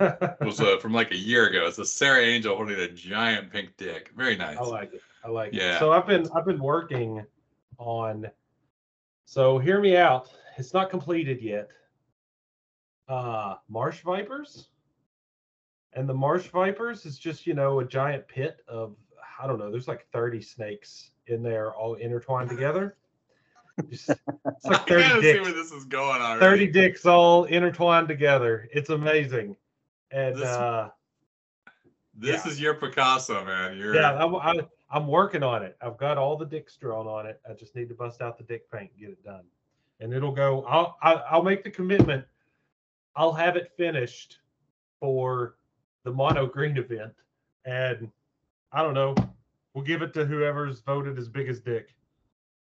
It was uh, from like a year ago. It's a Serra Angel holding a giant pink dick. Very nice. I like it. I like Yeah. it. So I've been I've been working on so hear me out. It's not completed yet. Uh marsh vipers. And the marsh vipers is just, you know, a giant pit of I don't know, there's like 30 snakes in there all intertwined together. Just, it's *laughs* like 30 gotta see dicks. where this is going already. 30 dicks all intertwined together. It's amazing. And This- uh This yeah. is your Picasso, man. You're Yeah, I'm, I, I'm working on it. I've got all the dicks drawn on it. I just need to bust out the dick paint and get it done. And it'll go. I'll I, I'll make the commitment. I'll have it finished for the mono green event, and I don't know. We'll give it to whoever's voted as big as dick.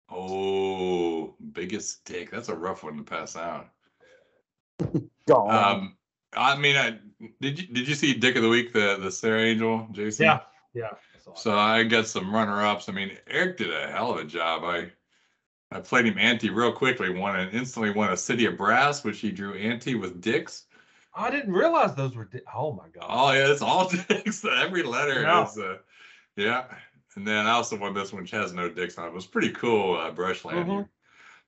Oh, biggest dick. That's a rough one to pass out. *laughs* Um, I mean, I did you did you see Dick of the Week, the the Serra Angel, Jason? Yeah, yeah. I. So I got some runner ups. I mean, Eric did a hell of a job. I I played him ante real quickly, won and instantly won a City of Brass, which he drew ante with dicks. I didn't realize those were. Di- oh my god. Oh yeah, it's all *laughs* dicks. Every letter Yeah. is uh, yeah. And then I also won this one, which has no dicks on it. It was pretty cool uh, brushland Mhm.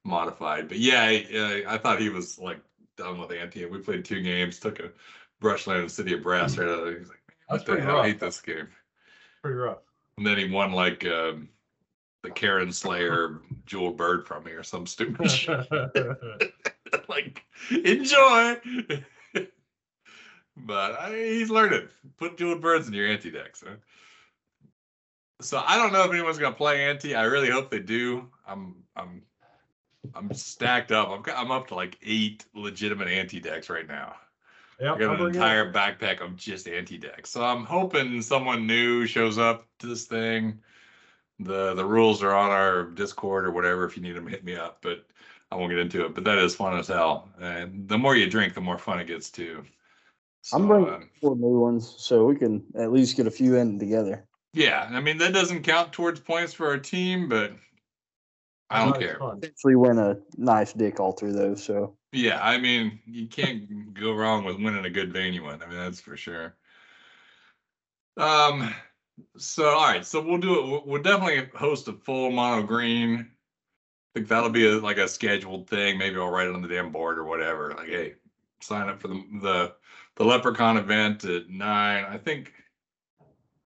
modified. But yeah, I, I thought he was like done with Ante. We played two games, took a brushland and City of Brass right out of there. He's like, what the hell? I hate this game. Pretty rough. And then he won like um, the Karen Slayer jewel bird from me or some stupid *laughs* shit. *laughs* like enjoy. But I, he's learning. Put jeweled birds in your ante decks. Huh? So I don't know if anyone's gonna play ante. I really hope they do. I'm I'm I'm stacked up. I'm I'm up to like eight legitimate ante decks right now. Yep, I got an entire backpack of just ante decks. So I'm hoping someone new shows up to this thing. The the rules are on our Discord or whatever. If you need them, hit me up. But I won't get into it. But that is fun as hell. And the more you drink, the more fun it gets too. I'm bringing um, four new ones so we can at least get a few in together. yeah, I mean that doesn't count towards points for our team, but I don't care. fun. Actually, win a nice dick all through those. So Yeah, I mean, you can't *laughs* go wrong with winning a good venue one. I mean, that's for sure. Um, so all right, so we'll do it. We'll, we'll definitely host a full mono green. I think that'll be a, like a scheduled thing. Maybe I'll write it on the damn board or whatever. Like, hey, sign up for the the the Leprechaun event at nine. I think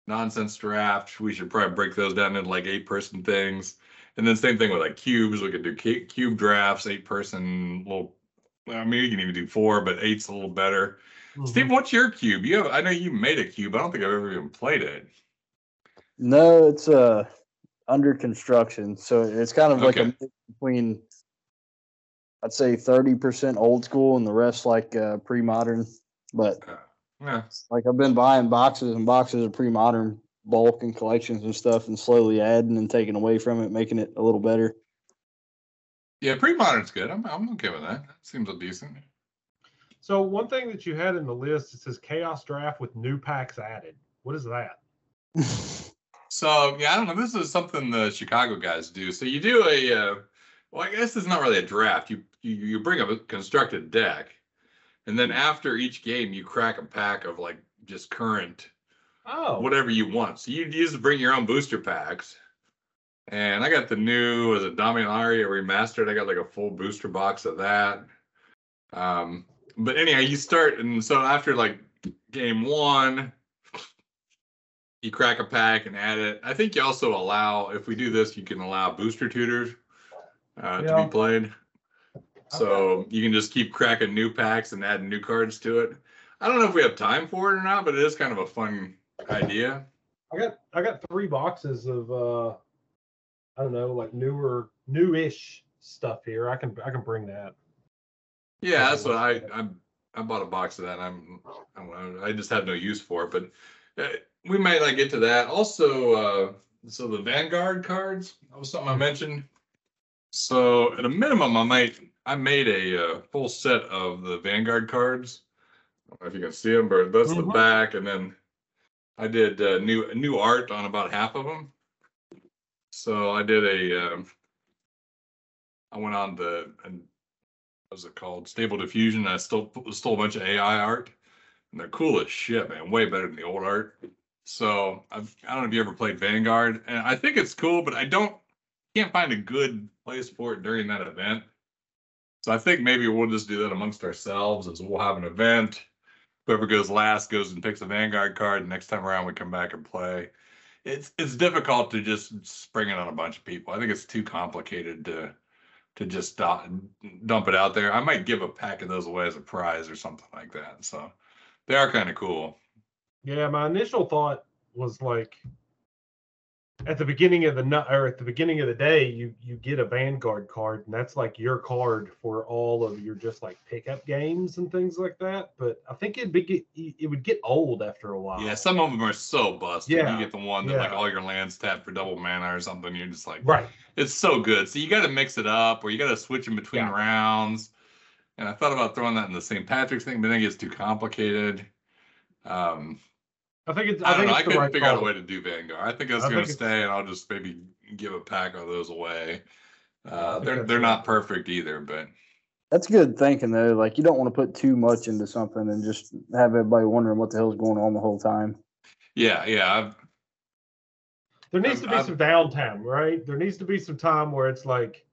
nonsense draft. We should probably break those down into like eight person things. And then same thing with like cubes. We could do cube drafts, eight person little. I mean, you can even do four, but eight's a little better. Mhm. Steve, what's your cube? You have, I know you made a cube. I don't think I've ever even played it. no, it's uh under construction. So it's kind of like a Okay. mix between I'd say thirty percent old school and the rest like uh, pre modern. But Yeah, like I've been buying boxes and boxes of pre modern bulk and collections and stuff and slowly adding and taking away from it, making it a little better. yeah. Pre modern's good. I'm I'm okay with that. Seems decent. So one thing that you had in the list it says chaos draft with new packs added. What is that? *laughs* So yeah, I don't know. This is something the Chicago guys do. So you do a, uh, well, I guess it's not really a draft. You you you bring up a constructed deck, and then after each game, you crack a pack of like just current Oh, whatever you want. So you use to bring your own booster packs. And I got the new, was it Dominaria remastered? I got like a full booster box of that. Um, but anyhow, you start, and so after like game one, you crack a pack and add it. I think you also allow, if we do this, you can allow booster tutors uh, to be played. So you can just keep cracking new packs and adding new cards to it. I don't know if we have time for it or not, but it is kind of a fun idea. I got I got three boxes of uh I don't know, like newer newish stuff here. I can I can bring that. Yeah, that's what I I I bought a box of that. I'm I, I just have no use for it, but uh, we might not get to that. Also, uh, so the Vanguard cards that was something I mentioned. So at a minimum, I might I made a uh, full set of the Vanguard cards. I don't know if you can see them, but that's the Mhm. back, and then I did uh, new new art on about half of them. So I did a. Um, I went on the and what's it called? Stable Diffusion. I stole stole a bunch of AI art, and they're cool as shit, man. Way better than the old art. So I've, I don't know if you ever played Vanguard, and I think it's cool, but I don't can't find a good place for it during that event. So I think maybe we'll just do that amongst ourselves, as we'll have an event. Whoever goes last goes and picks a Vanguard card. Next time around, we come back and play. It's it's difficult to just spring it on a bunch of people. I think it's too complicated to to just dump, dump it out there. I might give a pack of those away as a prize or something like that. So they are kind of cool. Yeah, my initial thought was like at the beginning of the or at the beginning of the day, you you get a Vanguard card, and that's like your card for all of your just like pickup games and things like that. But I think it'd be get, it would get old after a while. Yeah, some of them are so busted. Yeah, You get the one that like all your lands tap for double mana or something. You're just like, Right. it's so good. So you got to mix it up, or you got to switch in between Yeah. rounds. And I thought about throwing that in the St. Patrick's thing, but then it gets too complicated. Um, I think it's. I I, think know. I it's the couldn't right figure out a way to do Vanguard. I think that's I going to stay, and I'll just maybe give a pack of those away. Uh, they're they're not perfect either, but That's good thinking though. Like you don't want to put too much into something and just have everybody wondering what the hell's going on the whole time. yeah, yeah. I've, There needs I've- to be I've- some downtime, right? There needs to be some time where it's like,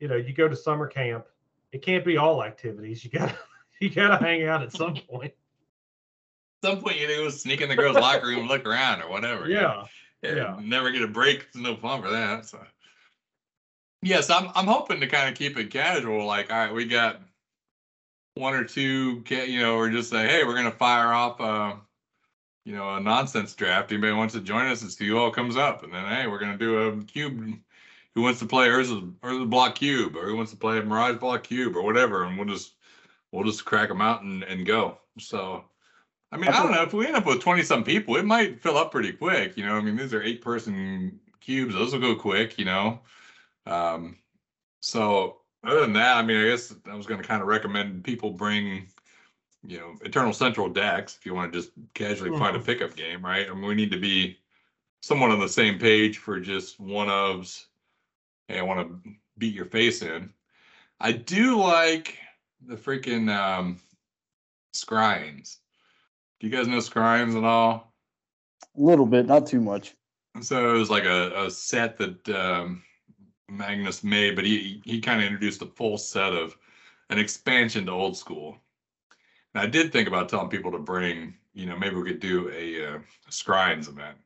you know, you go to summer camp. It can't be all activities. You gotta *laughs* you gotta hang out at some point. Some point you do sneak in the girls' locker room look around or whatever. you know? Yeah. yeah. Never get a break. It's no fun for that. So yes, I'm I'm hoping to kind of keep it casual. Like, all right, we got one or two, you know, or just say, hey, we're gonna fire off, uh, you know, a nonsense draft. Anybody wants to join us? It's who all comes up, and then hey, we're gonna do a cube. Who wants to play Urza's Urza's block cube, or who wants to play Mirage block cube, or whatever, and we'll just we'll just crack them out and, and go. So. I mean, I don't know. If we end up with 20 some people, it might fill up pretty quick. You know, I mean, these are eight person cubes. Those will go quick, you know. Um, so other than that, I mean, I guess I was going to kind of recommend people bring, you know, Eternal Central decks if you want to just casually find a Mhm. pickup game, right? I mean, we need to be somewhat on the same page for just one ofs. Hey, I want to beat your face in. I do like the freaking um, scryings. Do you guys know scryings at all? A little bit, not too much. So it was like a, a set that um, Magnus made, but he he kind of introduced a full set of an expansion to old school. And I did think about telling people to bring, you know, maybe we could do a, uh, Scryings event.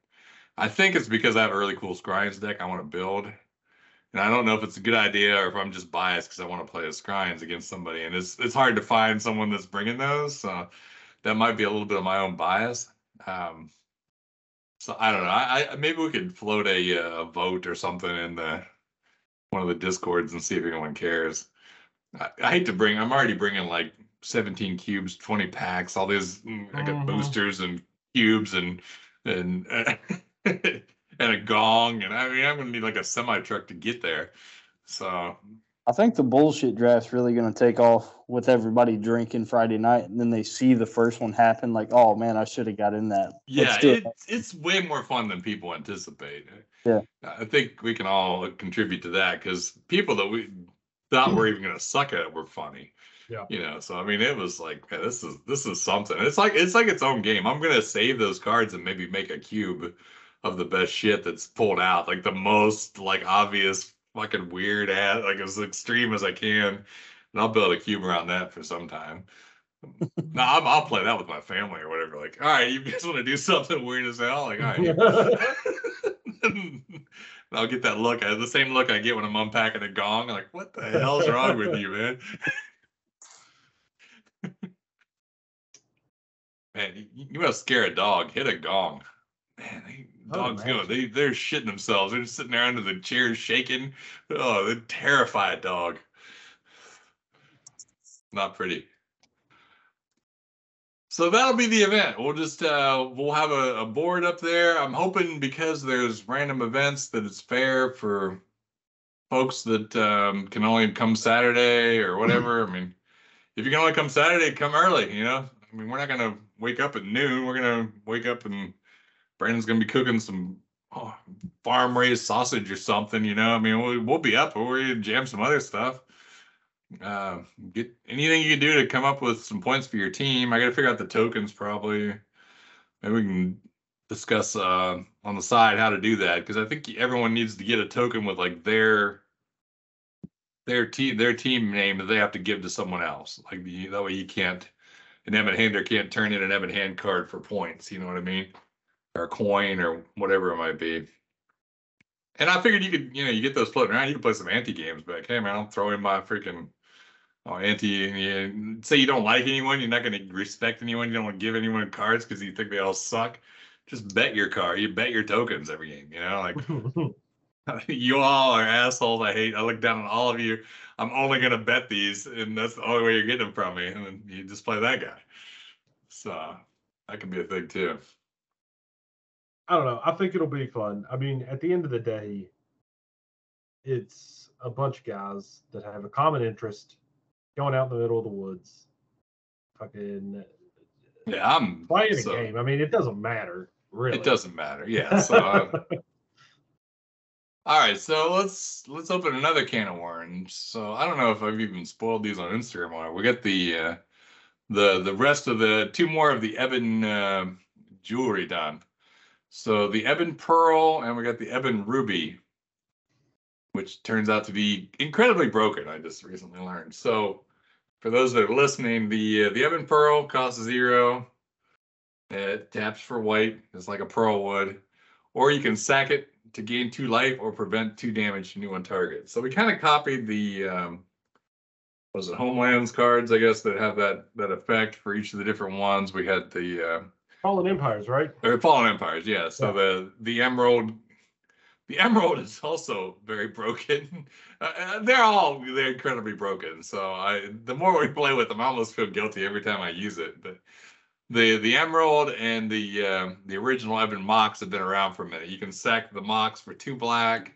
I think it's because I have a really cool Scryings deck I want to build. And I don't know if it's a good idea or if I'm just biased because I want to play a Scryings against somebody. And it's it's hard to find someone that's bringing those. So that might be a little bit of my own bias. Um, so I don't know. I, I maybe we could float a, uh, a vote or something in the one of the discords and see if anyone cares. I, I hate to bring. I'm already bringing like 17 cubes, 20 packs, all these. mm, I got Mhm. boosters and cubes and and *laughs* and a gong, and I mean I'm gonna need like a semi truck to get there. So I think the bullshit draft's really going to take off with everybody drinking Friday night, and then they see the first one happen, like, oh man, I should have got in that. Yeah, Let's it, it's way more fun than people anticipate. Yeah. I think we can all contribute to that because people that we thought were even going to suck at it were funny. Yeah. You know, so I mean, it was like man, this is this is something. It's like it's like its own game. I'm gonna save those cards and maybe make a cube of the best shit that's pulled out, like the most like obvious fucking weird ass, like as extreme as I can, and I'll build a cube around that for some time. no, I'm, I'll play that with my family or whatever. Like, all right, you guys want to do *laughs* something weird as hell? Like, all right. and *laughs* I'll get that look, uh, the same look I get when I'm unpacking a gong. Like, what the hell's wrong with you, man? *laughs* man, you, you to scare a dog. Hit a gong. Man, they, dogs man. go. They they're shitting themselves. They're just sitting there under the chairs shaking. Oh, they terrify a dog. Not pretty. So that'll be the event. We'll just uh we'll have a, a board up there. I'm hoping because there's random events that it's fair for folks that um, can only come Saturday or whatever. I mean, if you can only come Saturday, come early. You know, I mean, we're not gonna wake up at noon. We're gonna wake up and Brandon's gonna be cooking some oh, farm raised sausage or something. You know, I mean, we'll, we'll be up. Gonna jam some other stuff uh, get anything you can do to come up with some points for your team. I got to figure out the tokens probably. Maybe we can discuss uh, on the side how to do that because I think everyone needs to get a token with like their their team their team name that they have to give to someone else. Like that way you can't an Ebon Hander can't turn in an Ebon Hand card for points. You know what I mean? Or a coin or whatever it might be. And I figured you could, you know, you get those floating around. You can play some ante games, but hey, man, I'll throw in my freaking oh ante. You, say you don't like anyone, you're not going to respect anyone. You don't want to give anyone cards because you think they all suck. Just bet your card. You bet your tokens every game. You know, like *laughs* *laughs* you all are assholes. I hate. I look down on all of you. I'm only gonna bet these, and that's the only way you're getting them from me. And then you just play that guy. So that can be a thing too. I don't know. I think it'll be fun. I mean, at the end of the day, it's a bunch of guys that have a common interest going out in the middle of the woods, fucking Yeah, I'm playing a game. I mean, it doesn't matter, really. It doesn't matter. Yeah. So. uh, *laughs* all right, so let's let's open another can of worms. So I don't know if I've even spoiled these on Instagram. Or we got the uh, the the rest of the two more of the Ebon uh, jewelry done. So the Ebon Pearl and we got the Ebon Ruby, which turns out to be incredibly broken. I just recently learned. So for those that are listening, the uh, the Ebon Pearl costs zero. It taps for white, just like a pearl would, or you can sack it to gain two life or prevent two damage to new on target. So we kind of copied the um, was it Homelands cards, I guess, that have that that effect for each of the different ones. We had the uh, Fallen Empires, right? or Fallen Empires, yeah. So the the Emerald, the Emerald is also very broken. *laughs* Uh, uh, they're all they're incredibly broken. So I the more we play with them, I almost feel guilty every time I use it. But the the Emerald and the uh, the original Ebon Mox have been around for a minute. You can sack the Mox for two black,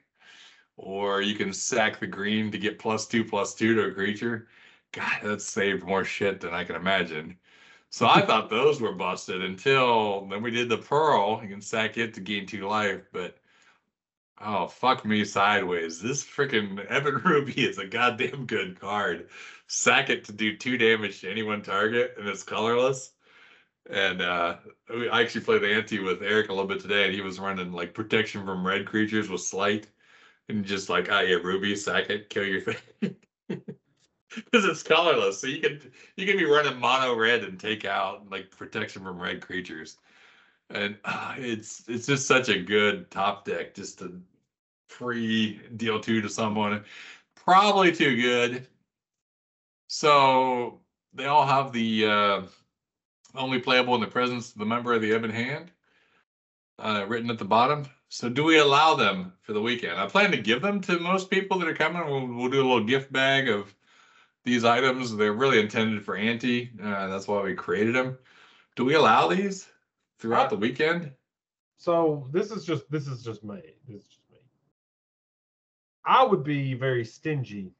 or you can sack the green to get plus two plus two to a creature. God, that's saved more shit than I can imagine. So I thought those were busted until then we did the pearl. You can sack it to gain two life, but oh fuck me sideways. This freaking Ebon *laughs* Ruby is a goddamn good card. Sack it to do two damage to any one target, and it's colorless. And uh I actually played the ante with Eric a little bit today, and he was running like protection from red creatures with slight, and just like, ah, yeah, Ruby, sack it, kill your thing. *laughs* Because it's colorless, so you can you can be running mono red and take out like protection from red creatures, and uh, it's it's just such a good top deck just to free deal two to someone. Probably too good. So they all have the uh, only playable in the presence of the member of the Ebon Hand uh, written at the bottom. So do we allow them for the weekend? I plan to give them to most people that are coming. We'll, we'll do a little gift bag of these items. They're really intended for ante. Uh, that's why we created them. Do we allow these throughout the weekend? So this is just this is just me. This is just me. I would be very stingy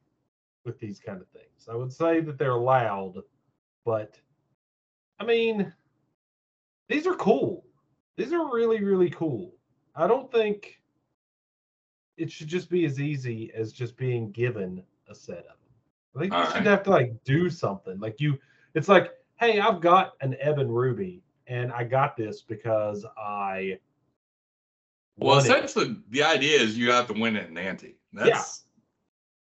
with these kind of things. I would say that they're allowed, but I mean, these are cool. These are really really cool. I don't think it should just be as easy as just being given a set of. I think you All should right. have to like do something. Like you, it's like, hey, I've got an Ebon Ruby, and I got this because I. Well, won it. essentially, the idea is you have to win it in ante. That's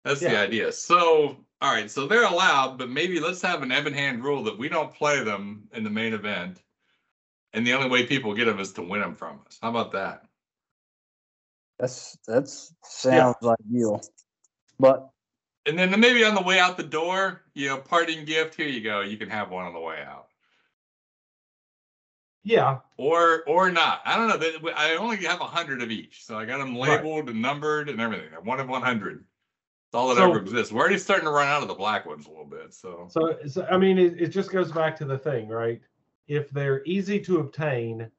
that's the idea. So, all right, so they're allowed, but maybe let's have an Ebon Hand rule that we don't play them in the main event, and the only way people get them is to win them from us. How about that? That's that's sounds ideal. But And then maybe on the way out the door, you know, parting gift. Here you go. You can have one on the way out, Yeah, or or not. I don't know. I only have a hundred of each, so I got them Right. labeled and numbered and everything. One of one hundred. It's all that So- ever exists. We're already starting to run out of the black ones a little bit. So So, so I mean, it, it just goes back to the thing, right? If they're easy to obtain,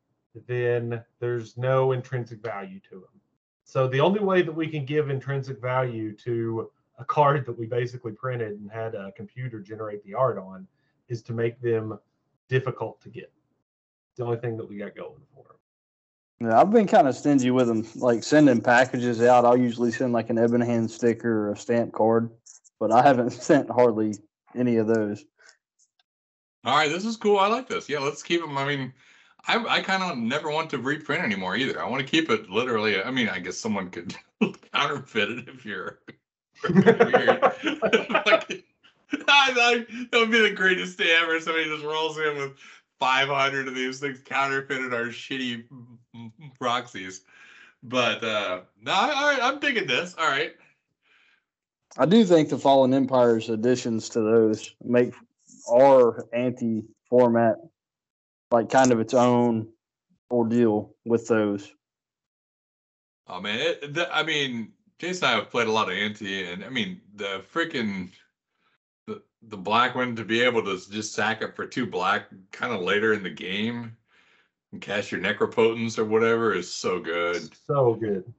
then there's no intrinsic value to them. So the only way that we can give intrinsic value to a card that we basically printed and had a computer generate the art on is to make them difficult to get. It's the only thing that we got going for 'em. yeah, I've been kind of stingy with them, like sending packages out. I'll usually send like an ebon hand sticker or a stamp card, but I haven't *laughs* sent hardly any of those. All right, this is cool. I like this. Yeah, let's keep them. I mean, I, I kind of never want to reprint anymore either. I want to keep it literally. I mean, I guess someone could *laughs* counterfeit it if you're weird. *laughs* like, *laughs* I, I, that would be the greatest day ever. Somebody just rolls in with 500 of these things counterfeited our shitty proxies. But uh no, all right, I'm digging this. All right. I do think the Fallen Empire's additions to those make our ante format like kind of its own ordeal with those. Oh man, it, the, I mean, Jason and I have played a lot of ante, and I mean the freaking the the black one to be able to just sack up for two black kind of later in the game and cast your necropotence or whatever is so good. So good.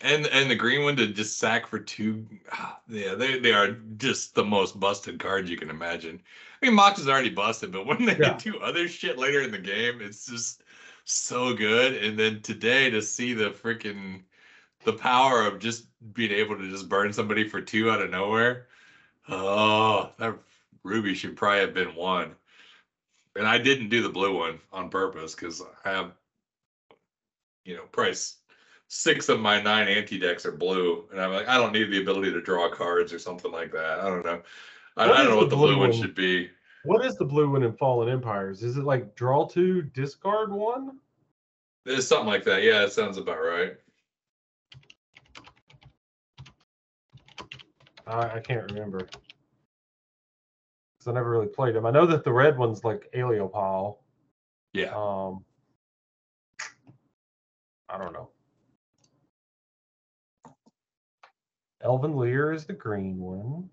And and the green one to just sack for two, ah, yeah, they they are just the most busted cards you can imagine. I mean, Mox is already busted, but when they Yeah. *laughs* get two other shit later in the game, it's just so good. And then today to see the freaking the power of just being able to just burn somebody for two out of nowhere. Oh, that Ruby should probably have been one. And I didn't do the blue one on purpose because I have, you know, price six of my nine ante decks are blue, and I'm like, I don't need the ability to draw cards or something like that. I don't know. I, I don't know what the blue blue one one? should be. What is the blue one in Fallen Empires? Is it like draw two, discard one? It's something like that. Yeah, it sounds about right. I, I can't remember. Because I never really played them. I know that the red one's like Aeolipile. Yeah. Um, I don't know. Elven Lyre is the green one.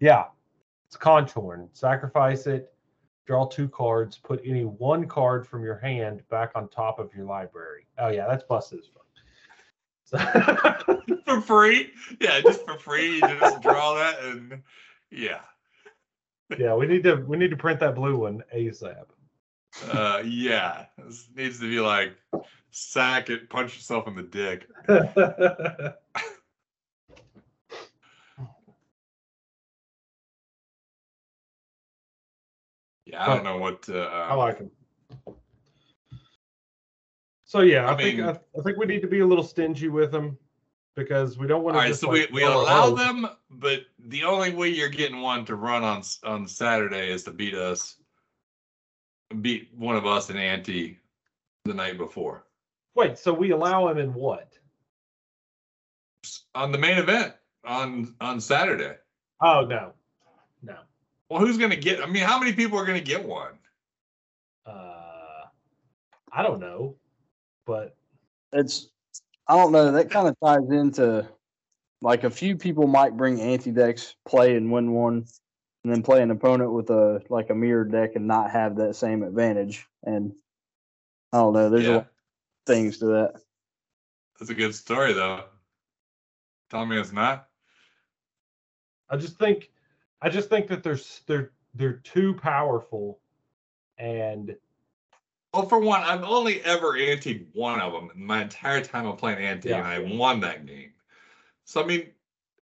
Yeah, it's Conch Horn. Sacrifice it, draw two cards, put any one card from your hand back on top of your library. Oh yeah, that's busted as fuck. So- *laughs* for free. Yeah, just for free. You just draw that and yeah. yeah, we need to we need to print that blue one ASAP. Uh yeah. This needs to be like sack it, punch yourself in the dick. *laughs* *laughs* Yeah, I don't know what uh I like them. So yeah, I, I think mean- I, I think we need to be a little stingy with them because we don't want to. All right, so like, we, we allow load. them, but the only way you're getting one to run on on Saturday is to beat us, beat one of us in ante the night before Wait, so we allow them in what? On the main event on on Saturday. Oh no, no. Well, who's gonna get? I mean, how many people are gonna get one? Uh, I don't know, but It's I don't know. That kind of ties into like a few people might bring ante decks, play and win one, and then play an opponent with a like a mirror deck and not have that same advantage. And I don't know. There's a lot of things to that. that's a good story though. Tell me it's not. I just think I just think that they're they're they're too powerful, and Well, for one, I've only ever anteed one of them in my entire time of playing ante, Yeah. and I won that game. So I mean,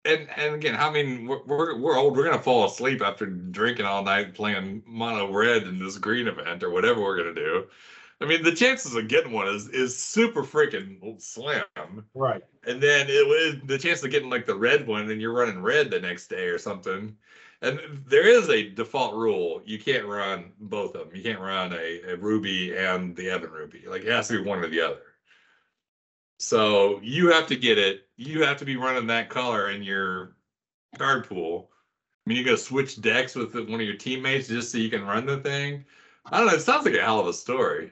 and and again, I mean, we're we're, we're old. We're gonna fall asleep after drinking all night playing mono red in this green event or whatever we're gonna do. I mean, the chances of getting one is is super freaking slim. Right. And then it was the chance of getting like the red one, and you're running red the next day or something. And there is a default rule: you can't run both of them. You can't run a, a ruby and the Ebon ruby. Like it has to be one or the other. So you have to get it. You have to be running that color in your card pool. I mean, you got to switch decks with one of your teammates just so you can run the thing. I don't know. It sounds like a hell of a story.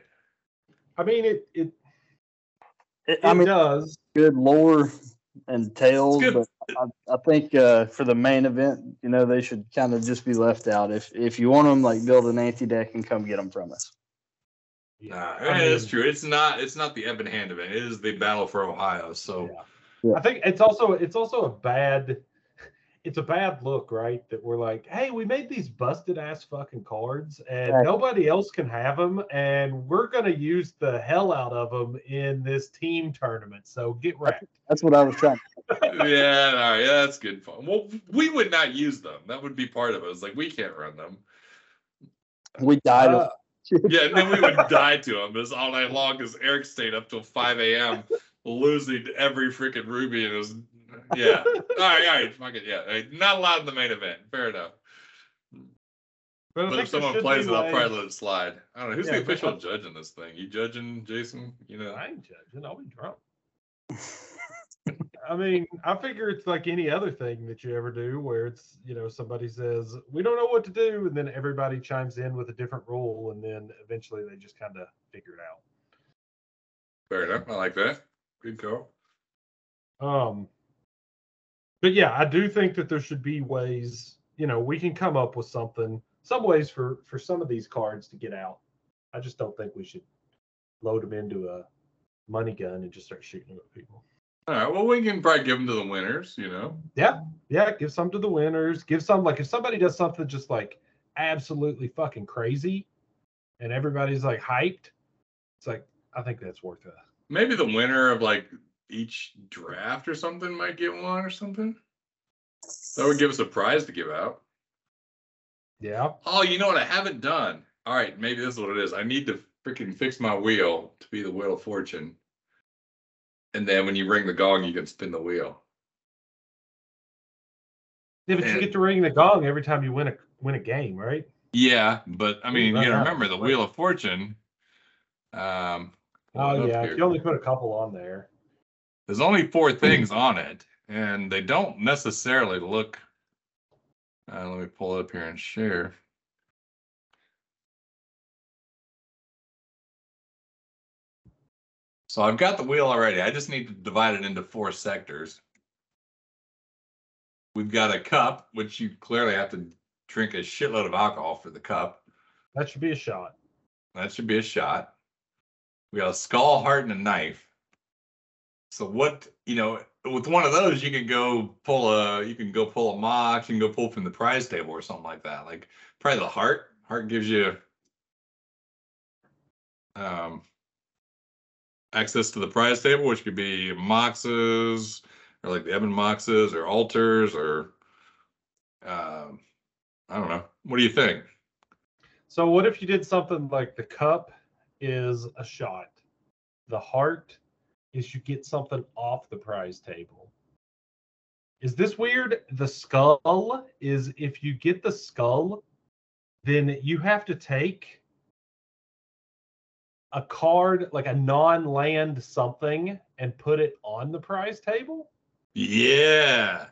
I mean, it it, It- it I mean, does. good lore and tales, good. but I, I think uh, for the main event, you know, they should kind of just be left out. If if you want them, like build an ante deck and come get them from us. Nah, I yeah, that's true. It's not. It's not the Ebon Hand event. It is the Battle for Ohio. So Yeah. Yeah. I think it's also it's also a bad it's a bad look, right? That we're like, hey, we made these busted ass fucking cards, and Right. nobody else can have them, and we're gonna use the hell out of them in this team tournament. So get wrecked. That's what I was trying. *laughs* yeah, all right, yeah, that's good fun. Well, we would not use them. That would be part of it. It's like we can't run them. We died. Uh, Yeah, and then we would *laughs* die to them as all night long because Eric stayed up till 5 a.m. losing every freaking ruby and it was yeah. All right, all right, fuck it, yeah. all right, Not allowed in the main event. Fair enough. but But if someone should plays be it, I'll probably let it slide. I don't know. Who's Yeah, the but- official judge in this thing? You judging, Jason? You know? I ain't judging. I'll be drunk. *laughs* I mean, I figure it's like any other thing that you ever do where it's, you know, somebody says, we don't know what to do. And then everybody chimes in with a different rule. And then eventually they just kind of figure it out. Fair enough. I like that. Good call. Um, but yeah, I do think that there should be ways, you know, we can come up with something, some ways for for some of these cards to get out. I just don't think we should load them into a money gun and just start shooting them at people. All right. Well, we can probably give them to the winners. You know. Yeah, yeah, give some to the winners. Give some like if somebody does something just like absolutely fucking crazy, and everybody's like hyped, it's like I think that's worth it. Maybe the winner of like each draft or something might get one or something. That would give us a prize to give out. Yeah, Oh, you know what I haven't done? All right, maybe this is what it is. I need to freaking fix my wheel to be the wheel of fortune. And then when you ring the gong, you can spin the wheel. yeah, but you get to ring the gong every time you win a win a game, right? Yeah, but I mean, you gotta remember the wheel of fortune. Um, Oh yeah, here. you only put a couple on there. There's only four things on it, and they don't necessarily look. Uh, let me pull it up here and share. So I've got the wheel already. I just need to divide it into four sectors. We've got a cup, which you clearly have to drink a shitload of alcohol for the cup. That should be a shot. That should be a shot. We got a skull, heart, and a knife. So what you know, with one of those, you can go pull a, you can go pull a mox, you can go pull from the prize table or something like that. Like probably the heart. Heart gives you um access to the prize table, which could be moxes or like the Ebon moxes or altars or um I don't know. What do you think? So what if you did something like the cup is a shot, the heart is you get something off the prize table. Is this weird? The skull is if you get the skull, then you have to take a card like a non-land something and put it on the prize table. Yeah.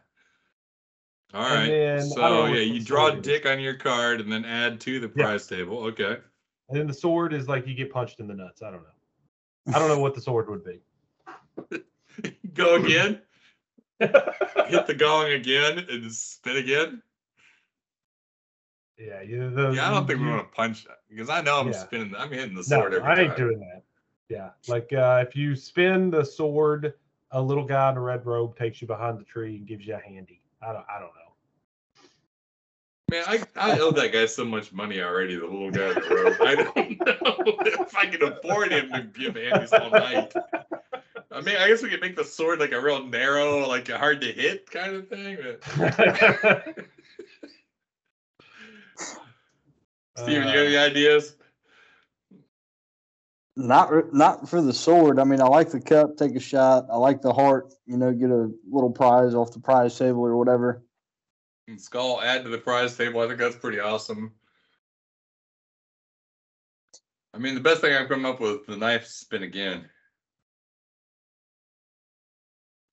All right. Then, I don't know so yeah, you draw a dick on your card and then add to the Yeah. prize table. Okay. And then the sword is like you get punched in the nuts. I don't know. I don't know what the sword would be. *laughs* Go again. Hit the gong again and spin again. Yeah, you, the, Yeah, I don't think we you- want to punch because I know I'm Yeah. spinning. I'm hitting the No, sword every I ain't time. doing that. Yeah, like uh, if you spin the sword, a little guy in a red robe takes you behind the tree and gives you a handy. I don't. I don't know. Man, I, I owe that guy so much money already. The little guy in the road. I don't *laughs* know if I can afford him to give handies all night. I mean, I guess we could make the sword like a real narrow, like a hard to hit kind of thing. But *laughs* *laughs* Steven, you got any uh, ideas? Not not for the sword. I mean, I like the cup. Take a shot. I like the heart. You know, get a little prize off the prize table or whatever. And skull add to the prize table. I think that's pretty awesome. I mean, the best thing I've come up with the knife spin again.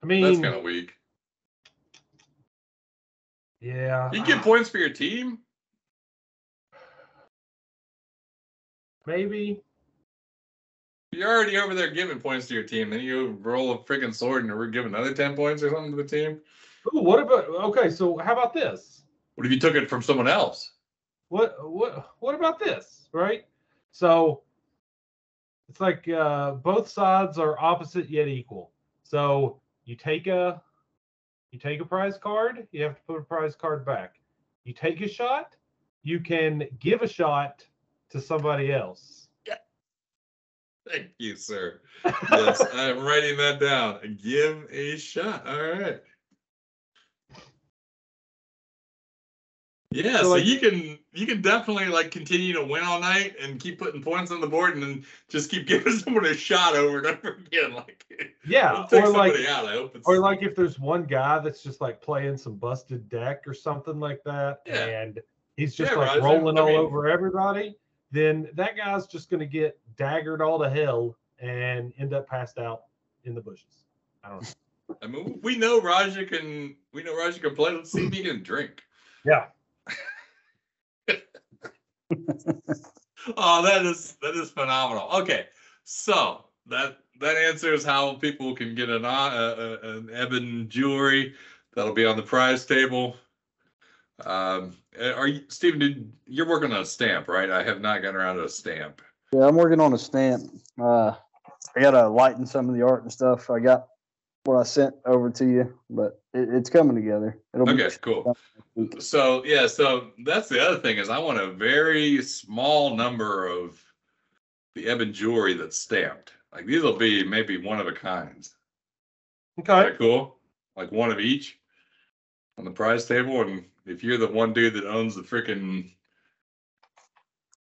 I mean, That's kind of weak. yeah. You get points for your team. Maybe. You're already over there giving points to your team. Then you roll a freaking sword and we're giving another 10 points or something to the team. Ooh, what about? Okay, so how about this? What if you took it from someone else? What what what about this? Right. So it's like uh, both sides are opposite yet equal. So you take a you take a prize card, you have to put a prize card back. You take a shot, you can give a shot to somebody else. *laughs* Thank you, sir. *laughs* Yes, I'm writing that down. Give a shot. All right. Yeah, So, so, like- you can you can definitely like continue to win all night and keep putting points on the board and then just keep *laughs* giving someone a shot over and over again. Like Yeah, or like out. I hope it's or like if there's one guy that's just like playing some busted deck or something like that, Yeah. and he's just Yeah, like rolling I all over everybody, then that guy's just gonna get daggered all to hell and end up passed out in the bushes. I don't know. I mean we know Raja can we know Raja can play. Let's see if he can drink. Yeah. *laughs* Oh, that is that is phenomenal. Okay, so that that answers how people can get an uh, uh, an Ebon jewelry that'll be on the prize table. Um, are you, Stephen? Did you're working on a stamp, right? I have not gotten around to a stamp. Yeah, I'm working on a stamp. Uh, I gotta lighten some of the art and stuff. I got what I sent over to you, but it, it's coming together. It'll Okay, be cool. So yeah, so that's the other thing is I want a very small number of the Ebon jewelry that's stamped. Like these will be maybe one of a kinds. Is Okay. that cool? Like one of each on the prize table, and if you're the one dude that owns the freaking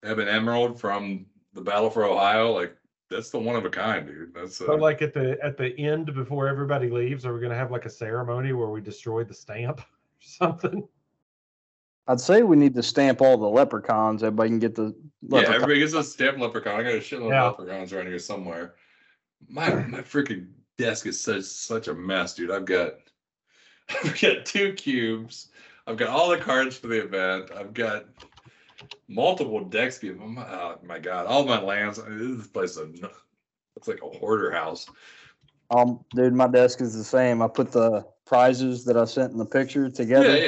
Ebon Emerald from the Battle for Ohio, like that's the one of a kind, dude. That's uh, So like at the at the end before everybody leaves, are we gonna have like a ceremony where we destroy the stamp *laughs* or something? I'd say we need to stamp all the leprechauns. Everybody can get the yeah. Everybody gets a stamp leprechaun. I got a shitload Yeah. of leprechauns around here somewhere. My my freaking desk is such such a mess, dude. I've got *laughs* I've got two cubes. I've got all the cards for the event. I've got multiple decks. given- Oh my, oh god, all my lands. This place is a, looks like a hoarder house. Um, dude, my desk is the same. I put the prizes that I sent in the picture together. Yeah,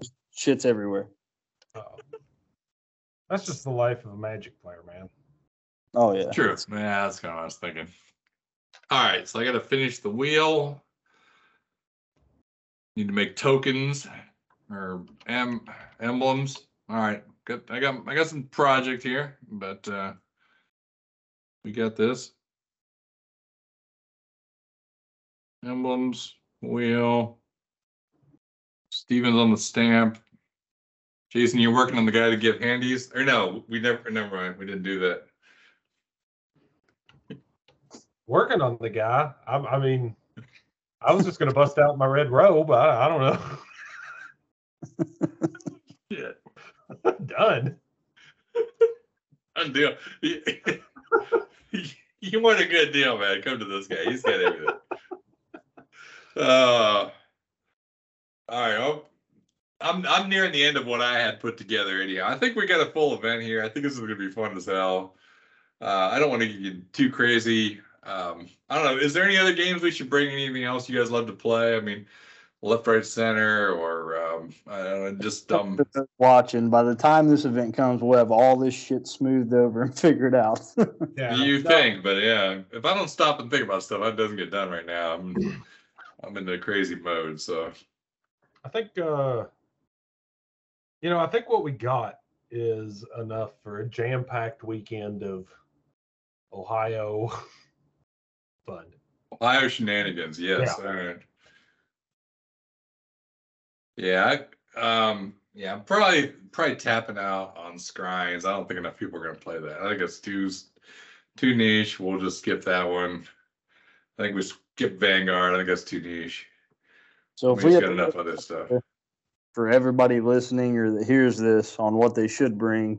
yeah. Shit's everywhere. Uh-oh. That's just the life of a magic player, man. Oh yeah. True. Yeah, that's kind of what I was thinking. All right, so I got to finish the wheel. Need to make tokens or em- emblems. All right, good. I got I got some project here, but uh we got this. Emblems, wheel. Steven's on the stamp. Jason, you're working on the guy to give handies, or no? We never. Never mind. We didn't do that. Working on the guy. I, I mean, I was just gonna bust out my red robe. I, I don't know. *laughs* Yeah. *laughs* Done. Undeal. *laughs* you want a good deal, man. Come to this guy. He's got everything. Uh, all right. well, I'm I'm nearing the end of what I had put together anyhow. I think we got a full event here. I think this is gonna be fun as hell. Uh, I don't want to get too crazy. Um, I don't know. Is there any other games we should bring? Anything else you guys love to play? I mean, left, right, center, or um, I don't know, just um. Watching. By the time this event comes, we'll have all this shit smoothed over and *laughs* figured out. Yeah. You No, think, but yeah, if I don't stop and think about stuff, that doesn't get done right now. I'm I'm in the crazy mode. So I think uh you know, I think what we got is enough for a jam-packed weekend of Ohio *laughs* fun. Ohio shenanigans, yes. All right. Yeah, I, um, yeah, I'm probably probably tapping out on Scryings. I don't think enough people are gonna play that. I think it's too too niche. We'll just skip that one. I think we skip Vanguard. I think that's too niche. So We if we had got enough of this stuff. *laughs* for everybody listening or that hears this on what they should bring.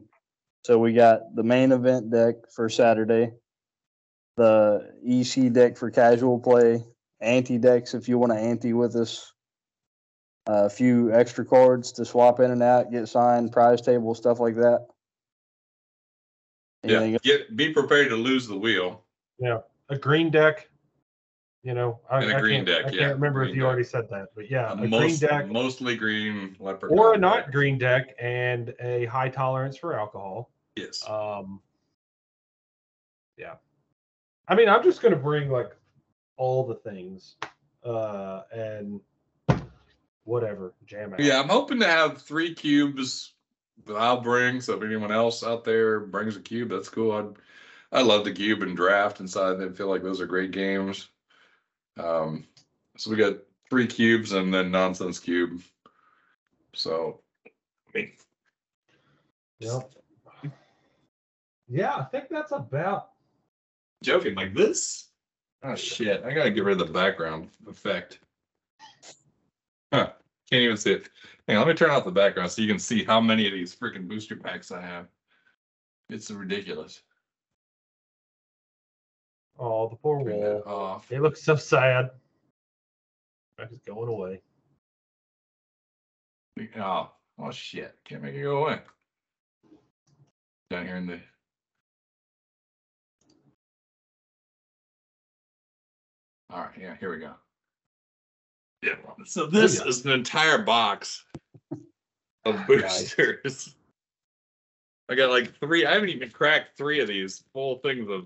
So we got the main event deck for Saturday, the EC deck for casual play, ante decks if you want to ante with us, a few extra cards to swap in and out, get signed, prize table, stuff like that. Yeah, Anything- get be prepared to lose the wheel. Yeah, a green deck. You know, I, And a I green can't, deck, I can't yeah, remember if you deck. already said that, but yeah, A a green deck mostly green leprechaun. or a not deck. green deck and a high tolerance for alcohol. Yes. Um, yeah, I mean, I'm just gonna bring like all the things, uh, and whatever jam out. Yeah, I'm hoping to have three cubes that I'll bring. So if anyone else out there brings a cube, that's cool. I'd I love the cube and draft inside. I feel like those are great games. Um, so we got three cubes and then nonsense cube. So, I mean, Yep. Yeah, I think that's about. joking like this. Oh shit! I gotta get rid of the background effect. Huh? Can't even see it. Hang on, let me turn off the background so you can see how many of these freaking booster packs I have. It's ridiculous. Oh, the poor Turn wall. that off. It looks so sad. It's going away. Oh, oh shit! Can't make it go away. Down here in the. All right, yeah, here we go. Yeah, so this yeah. is an entire box *laughs* of Nice. boosters. I got like three. I haven't even cracked three of these full things of.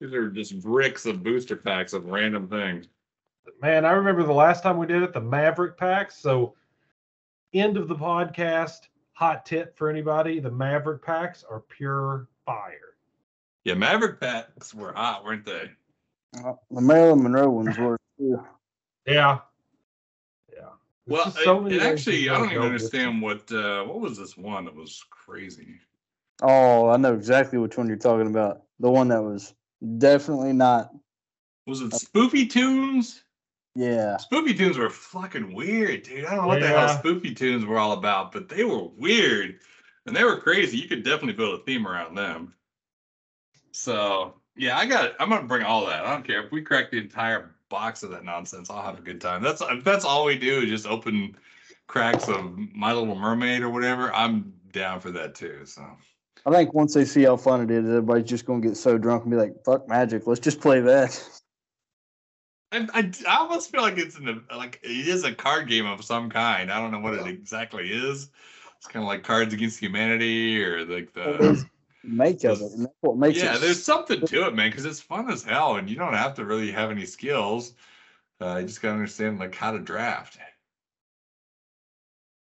These are just bricks of booster packs of random things. Man, I remember the last time we did it, the Maverick packs. So, end of the podcast. Hot tip for anybody: the Maverick packs are pure fire. Yeah, Maverick packs were hot, weren't they? Uh, the Marilyn Monroe ones were. too. Yeah, yeah. There's Well, so it, it actually, I don't even understand what uh, what was this one that was crazy. Oh, I know exactly which one you're talking about. The one that was definitely not. Was it Spoofy Tunes? Yeah. Spoofy Tunes were fucking weird, dude. I don't know what the hell Yeah. Spoofy Tunes were all about, but they were weird and they were crazy. You could definitely build a theme around them. So yeah, I got. I'm gonna bring all that. I don't care if we crack the entire box of that nonsense. I'll have a good time. That's that's all we do is just open cracks of My Little Mermaid or whatever. I'm down for that too. So. I think once they see how fun it is, everybody's just gonna get so drunk and be like, "Fuck magic, let's just play that." I, I, I almost feel like it's in the like it is a card game of some kind. I don't know what it exactly is. It's kind of like Cards Against Humanity or like the Make of it, and that's what makes yeah. it. There's something to it, man, because it's fun as hell, and you don't have to really have any skills. Uh, you just gotta understand like how to draft.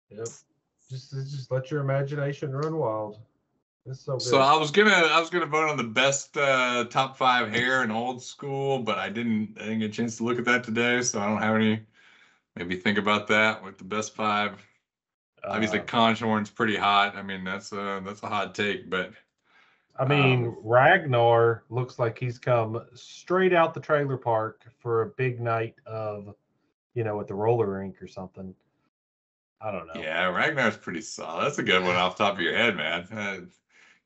Yep. Just just let your imagination run wild. It's so good. So I was gonna I was gonna vote on the best uh, top five hair in old school, but I didn't I didn't get a chance to look at that today, so I don't have any. Maybe think about that with the best five. Obviously, Uh, Conch Horn's pretty hot. I mean, that's a that's a hot take, but I mean, um, Ragnar looks like he's come straight out the trailer park for a big night of, you know, at the roller rink or something. I don't know. yeah, Ragnar's pretty solid. That's a good one off top of your head, man. Uh,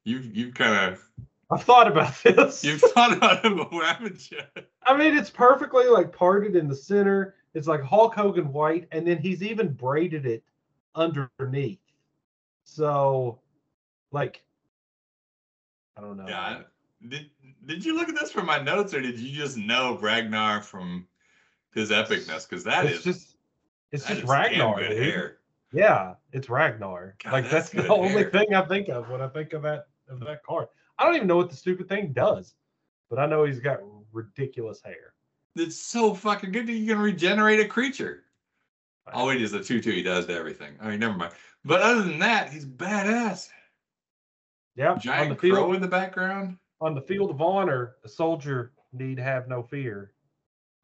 you've you've kind of I've thought about *laughs* this. you've thought about it haven't you? I mean, it's perfectly like parted in the center. It's like Hulk Hogan white, and then he's even braided it underneath. So, like, I don't know. Yeah. Did did you look at this from my notes, or did you just know Ragnar from his epicness? Because that it's is just, it's just Ragnar, good dude. hair. Yeah, it's Ragnar. God, like that's that's, the only hair. thing I think of when I think of that of that card. I don't even know what the stupid thing does, but I know he's got ridiculous hair. It's so fucking good that you can regenerate a creature. Oh, wait, is a two two. He does to everything. I mean, never mind. But other than that, he's badass. Yeah, on the field crow in the background. on the field of honor, a soldier need have no fear.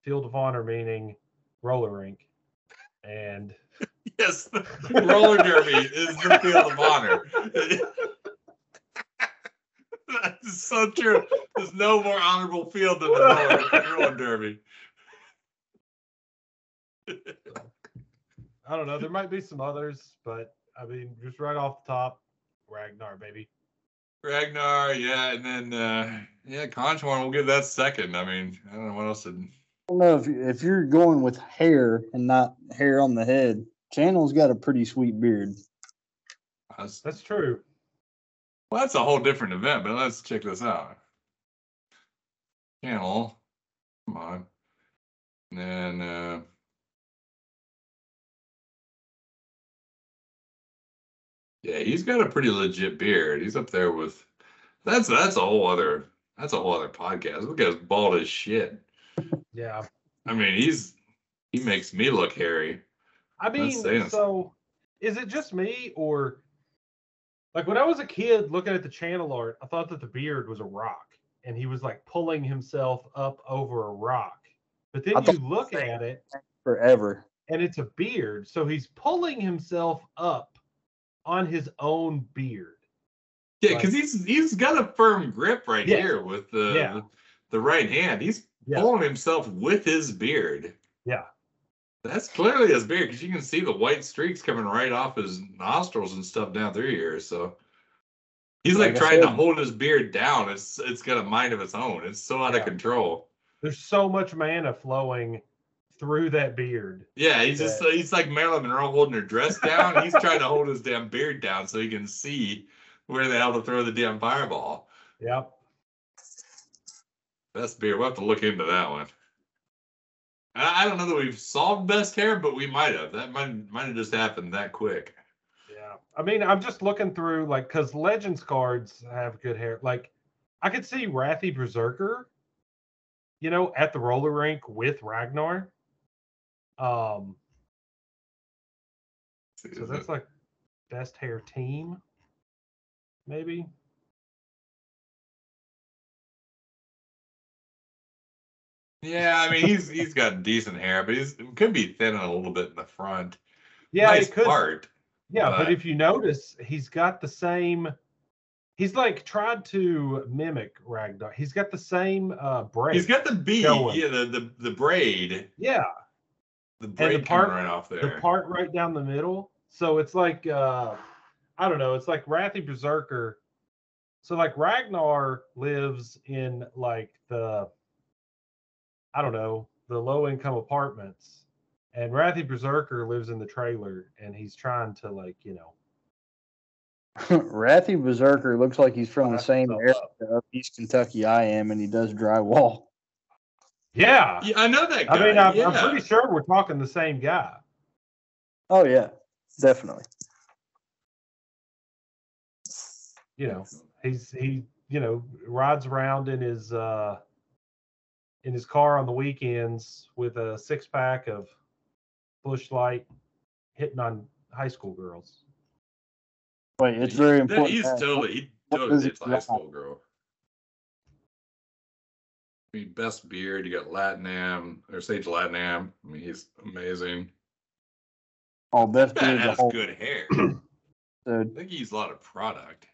field of honor meaning roller rink, and *laughs* Yes, the *laughs* roller derby is the field of honor. That's so true. There's no more honorable field than the roller, roller derby. I don't know. There might be some others, but I mean, just right off the top, Ragnar, baby. Ragnar, yeah, and then uh yeah, Conch Horn, we'll give that second. I mean, I don't know what else. To, I don't know if you, if you're going with hair and not hair on the head. Channel's got a pretty sweet beard. that's, That's true. well, that's a whole different event, but let's check this out. Channel, come on, and then uh Yeah, he's got a pretty legit beard. He's up there with that's that's a whole other that's a whole other podcast. Look at his bald as shit. Yeah. I mean, he's he makes me look hairy. I mean, so is it just me or like when I was a kid looking at the channel art, I thought that the beard was a rock and he was like pulling himself up over a rock. But then you look at it Forever. and it's a beard. So he's pulling himself up on his own beard. Yeah, because he's he's got a firm grip right Yeah. here with the, Yeah. the the right hand. He's Yeah. pulling himself with his beard. Yeah. That's clearly his beard because you can see the white streaks coming right off his nostrils and stuff down through here. So he's like, trying to hold his beard down. It's it's got a mind of its own. It's so out of control. There's so much mana flowing through that beard. Yeah, he's just he's like Marilyn Monroe holding her dress down. he's trying to hold his damn beard down so he can see where the hell to throw the damn fireball. Yep. Best beer. We'll have to look into that one. I, I don't know that we've solved best hair, but we might have. That might might have just happened that quick. Yeah. I mean, I'm just looking through like because Legends cards have good hair. Like I could see Wrathy Berserker, you know, at the roller rink with Ragnar. Um, so that's like best hair team, maybe. yeah, I mean he's he's got decent hair, but he's could be thinning a little bit in the front. Yeah, nice it could. part. Yeah, but but- if you notice, he's got the same. He's like tried to mimic Ragnar. He's got the same uh braid. He's got the bead, Going. yeah, the, the the braid, yeah, the the part- right off there. the part right down the middle. So it's like uh I don't know, it's like Wrathy Berserker. So like Ragnar lives in like the I don't know, the low income apartments. And Wrathy Berserker lives in the trailer and he's trying to like, you know, *laughs* Wrathy Berserker looks like he's from the same area of East Kentucky I am, and he does drywall. Yeah. yeah, I know that guy. I mean, I'm, yeah. I'm pretty sure we're talking the same guy. Oh yeah, definitely. You know, he's he, you know, rides around in his uh in his car on the weekends with a six pack of Busch Light, hitting on high school girls. Wait, it's very important. He's totally he totally hits a high school girl. I mean, best beard. You got Lat-Nam or Sage Lat-Nam. I mean, he's amazing. Oh, best beard the has whole good hair. dude. *clears throat* I think he uses a lot of product.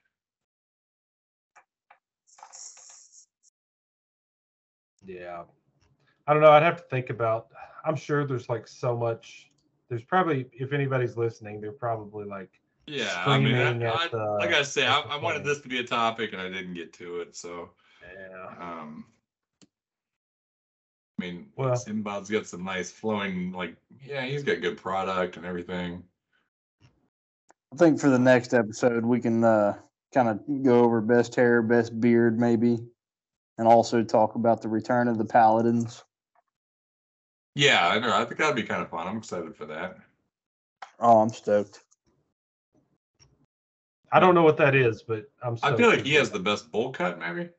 Yeah. I don't know. I'd have to think about. I'm sure there's like so much. There's probably, if anybody's listening, they're probably like, Yeah, I mean, I, at I, the- like I say, I, I wanted this to be a topic, and I didn't get to it. So, yeah, um, I mean, Well- Sinbad's got some nice flowing, like, yeah, he's got good product and everything. I think for the next episode we can uh, kind of go over best hair, best beard, maybe, and also talk about the return of the paladins. Yeah, I know. I think that'd be kind of fun. I'm excited for that. Oh, I'm stoked. I don't know what that is, but I'm. I feel like he has the best bowl cut, maybe.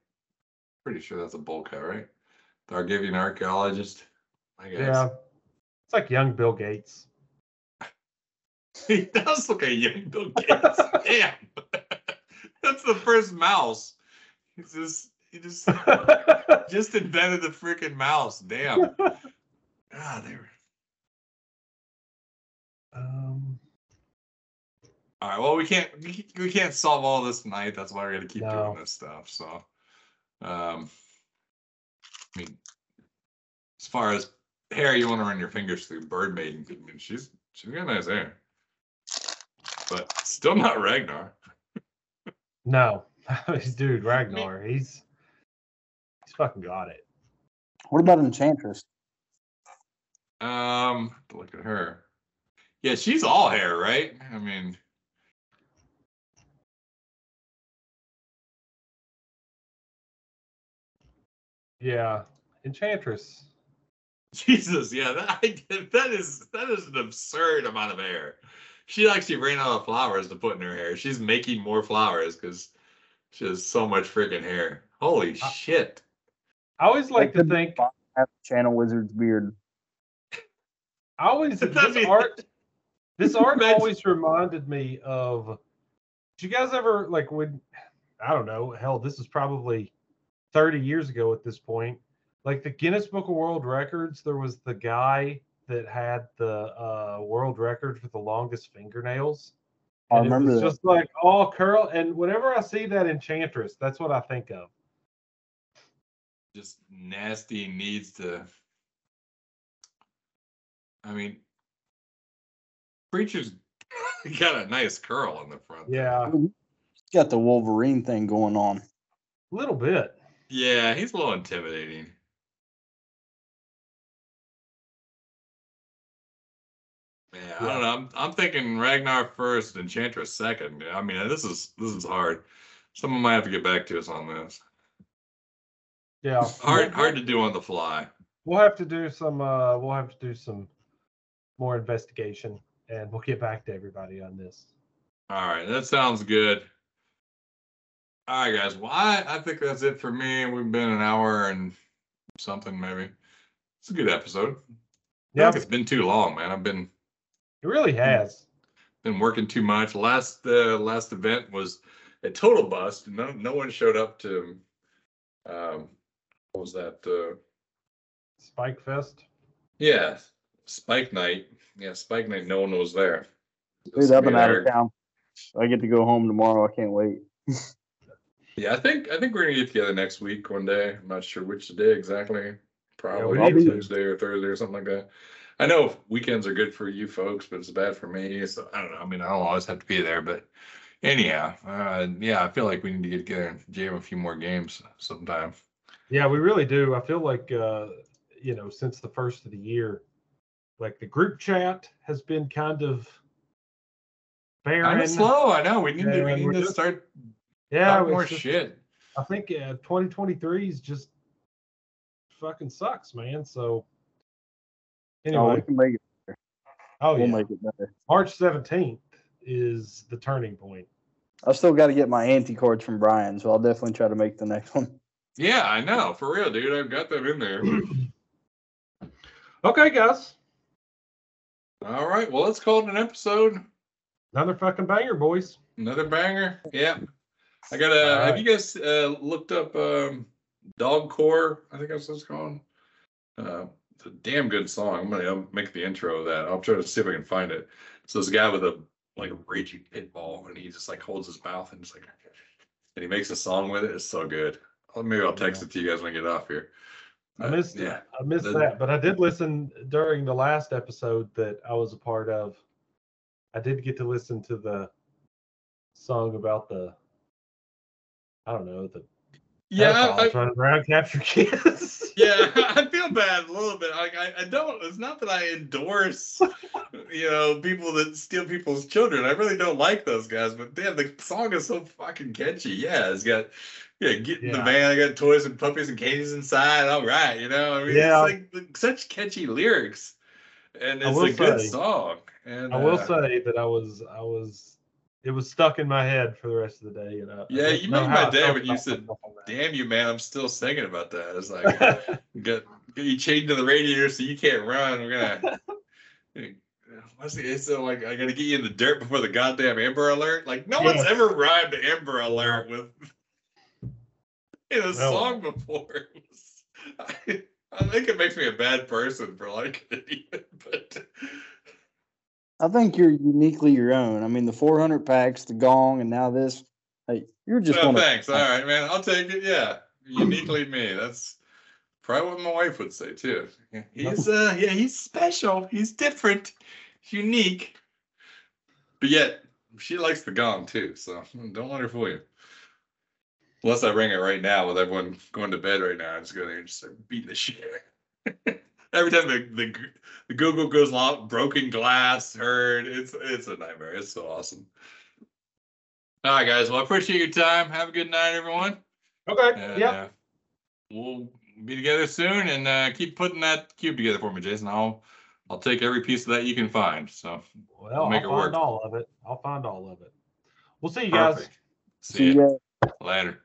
Pretty sure that's a bowl cut, right? The Argivian archaeologist. I guess. Yeah, it's like young Bill Gates. *laughs* He does look like a young Bill *laughs* Gates. Damn. *laughs* That's the first mouse. He's just he just just invented the freaking mouse. Damn. God, they were. Um, All right. Well, we can't we, can't solve all this tonight. That's why we got to keep No. doing this stuff. So, um, I mean, as far as hair, you want to run your fingers through Bird Maiden. I mean, she's she's got nice hair, but still not Ragnar. *laughs* no, *laughs* dude, Ragnar, he's he's fucking got it. What about Enchantress? Um, look at her. Yeah, she's all hair, right? I mean, Yeah, Enchantress. *laughs* Jesus, yeah, that that is that is an absurd amount of hair. She actually ran out of flowers to put in her hair. She's making more flowers because she has so much freaking hair. Holy Uh, shit! I always like to think. fine. Have Channel Wizard's beard. I always *laughs* this be- art. *laughs* This art always reminded me of. Did you guys ever like when? I don't know. Hell, this is probably thirty years ago at this point. Like the Guinness Book of World Records, there was the guy that had the uh, world record for the longest fingernails. I And it remember was that. just like all curl. And whenever I see that Enchantress, that's what I think of. Just nasty needs to. I mean, preacher's *laughs* got a nice curl on the front. Yeah, He's got the Wolverine thing going on. a little bit. Yeah, he's a little intimidating. Yeah, I don't know. I'm, I'm thinking Ragnar first, Enchantress second. I mean, this is this is hard. Someone might have to get back to us on this. Yeah, Hard hard to do on the fly. We'll have to do some. uh We'll have to do some more investigation, and we'll get back to everybody on this. All right, that sounds good. All right, guys. Well, I, I think that's it for me. We've been an hour and something, maybe. It's a good episode. Yeah, think it's been too long, man. I've been it really has. been working too much. Last uh, last event was a total bust. No no one showed up to um what was that? Uh Spike Fest. yeah, Spike Night. Yeah, Spike Night, no one was there. Dude, I've been and out of town. I get to go home tomorrow. I can't wait. *laughs* Yeah, I think I think we're gonna get together next week one day. I'm not sure which day exactly. Probably we need to. Tuesday or Thursday or something like that. I know weekends are good for you folks, but it's bad for me. So I don't know. I mean, I don't always have to be there, but anyhow, uh, yeah, I feel like we need to get together and jam a few more games sometime. Yeah, we really do. I feel like uh you know since the first of the year, like the group chat has been kind of Kind barren. of slow. I know. We need to. Yeah, We we're need to just- start Yeah, talking more just- shit. I think uh, 2023 is just fucking sucks, man. So Oh, anyway, we can make it. oh, We'll yeah, make it better. March 17th is the turning point. I still got to get my ante cards from Brian, so I'll definitely try to make the next one. Yeah, I know. For real, dude. I've got them in there. *clears throat* Okay, guys, All right. Well, let's call it an episode. another fucking banger, boys. Another banger. Yeah. I got to. All Have you guys uh, looked up um, Dog Core? I think that's what it's called. Uh, it's a damn good song. I'm gonna make the intro of that. I'll try to see if I can find it. So this guy with a like a raging pit bull, and he just like holds his mouth and just like, and he makes a song with it. It's so good. Maybe I'll text it to you guys when I get off here. I Uh, missed yeah. I missed The- that, but I did listen during the last episode that I was a part of. I did get to listen to the song about the, I don't know, the Yeah, I, pedophiles running around capture kids. *laughs* yeah, *laughs* I feel bad a little bit. Like I, I don't. It's not that I endorse, you know, people that steal people's children. I really don't like those guys. But damn, the song is so fucking catchy. Yeah, it's got. Yeah, get in the van. I got toys and puppies and candies inside. All right, you know. I mean, Yeah. it's like such catchy lyrics, and it's a good song. And I will uh, say that I was, I was, it was stuck in my head for the rest of the day. And I, I Yeah, you know made my day when you said, myself on that. "Damn you, man! I'm still singing about that." It's like. *laughs* get, get you chained to the radiator so you can't run. We're gonna. *laughs* What's the, it's uh, like I gotta get you in the dirt before the goddamn Amber Alert. Like no one's ever rhymed Amber Alert with *laughs* in a No. song before. I think it makes me a bad person for liking it, but I think you're uniquely your own. I mean, the 400 packs, the gong, and now this. Hey, you're just no, thanks. *laughs* All right, man. I'll take it. Yeah, uniquely me. That's probably what my wife would say too. He's uh, yeah, he's special. He's different, unique. But yet, she likes the gong too. So don't let her fool you. Unless I ring it right now with everyone going to bed right now, I'm just going to just start beating the shit. *laughs* Every time the, the the Google goes long, broken glass heard. It's it's a nightmare. It's so awesome. All right, guys. Well, I appreciate your time. Have a good night, everyone. Okay. And, yep. uh, we'll be together soon, and uh, keep putting that cube together for me, Jason. I'll I'll take every piece of that you can find. So Well, I'll make find it work. all of it. I'll find all of it. We'll see you guys. See See you you guys. later.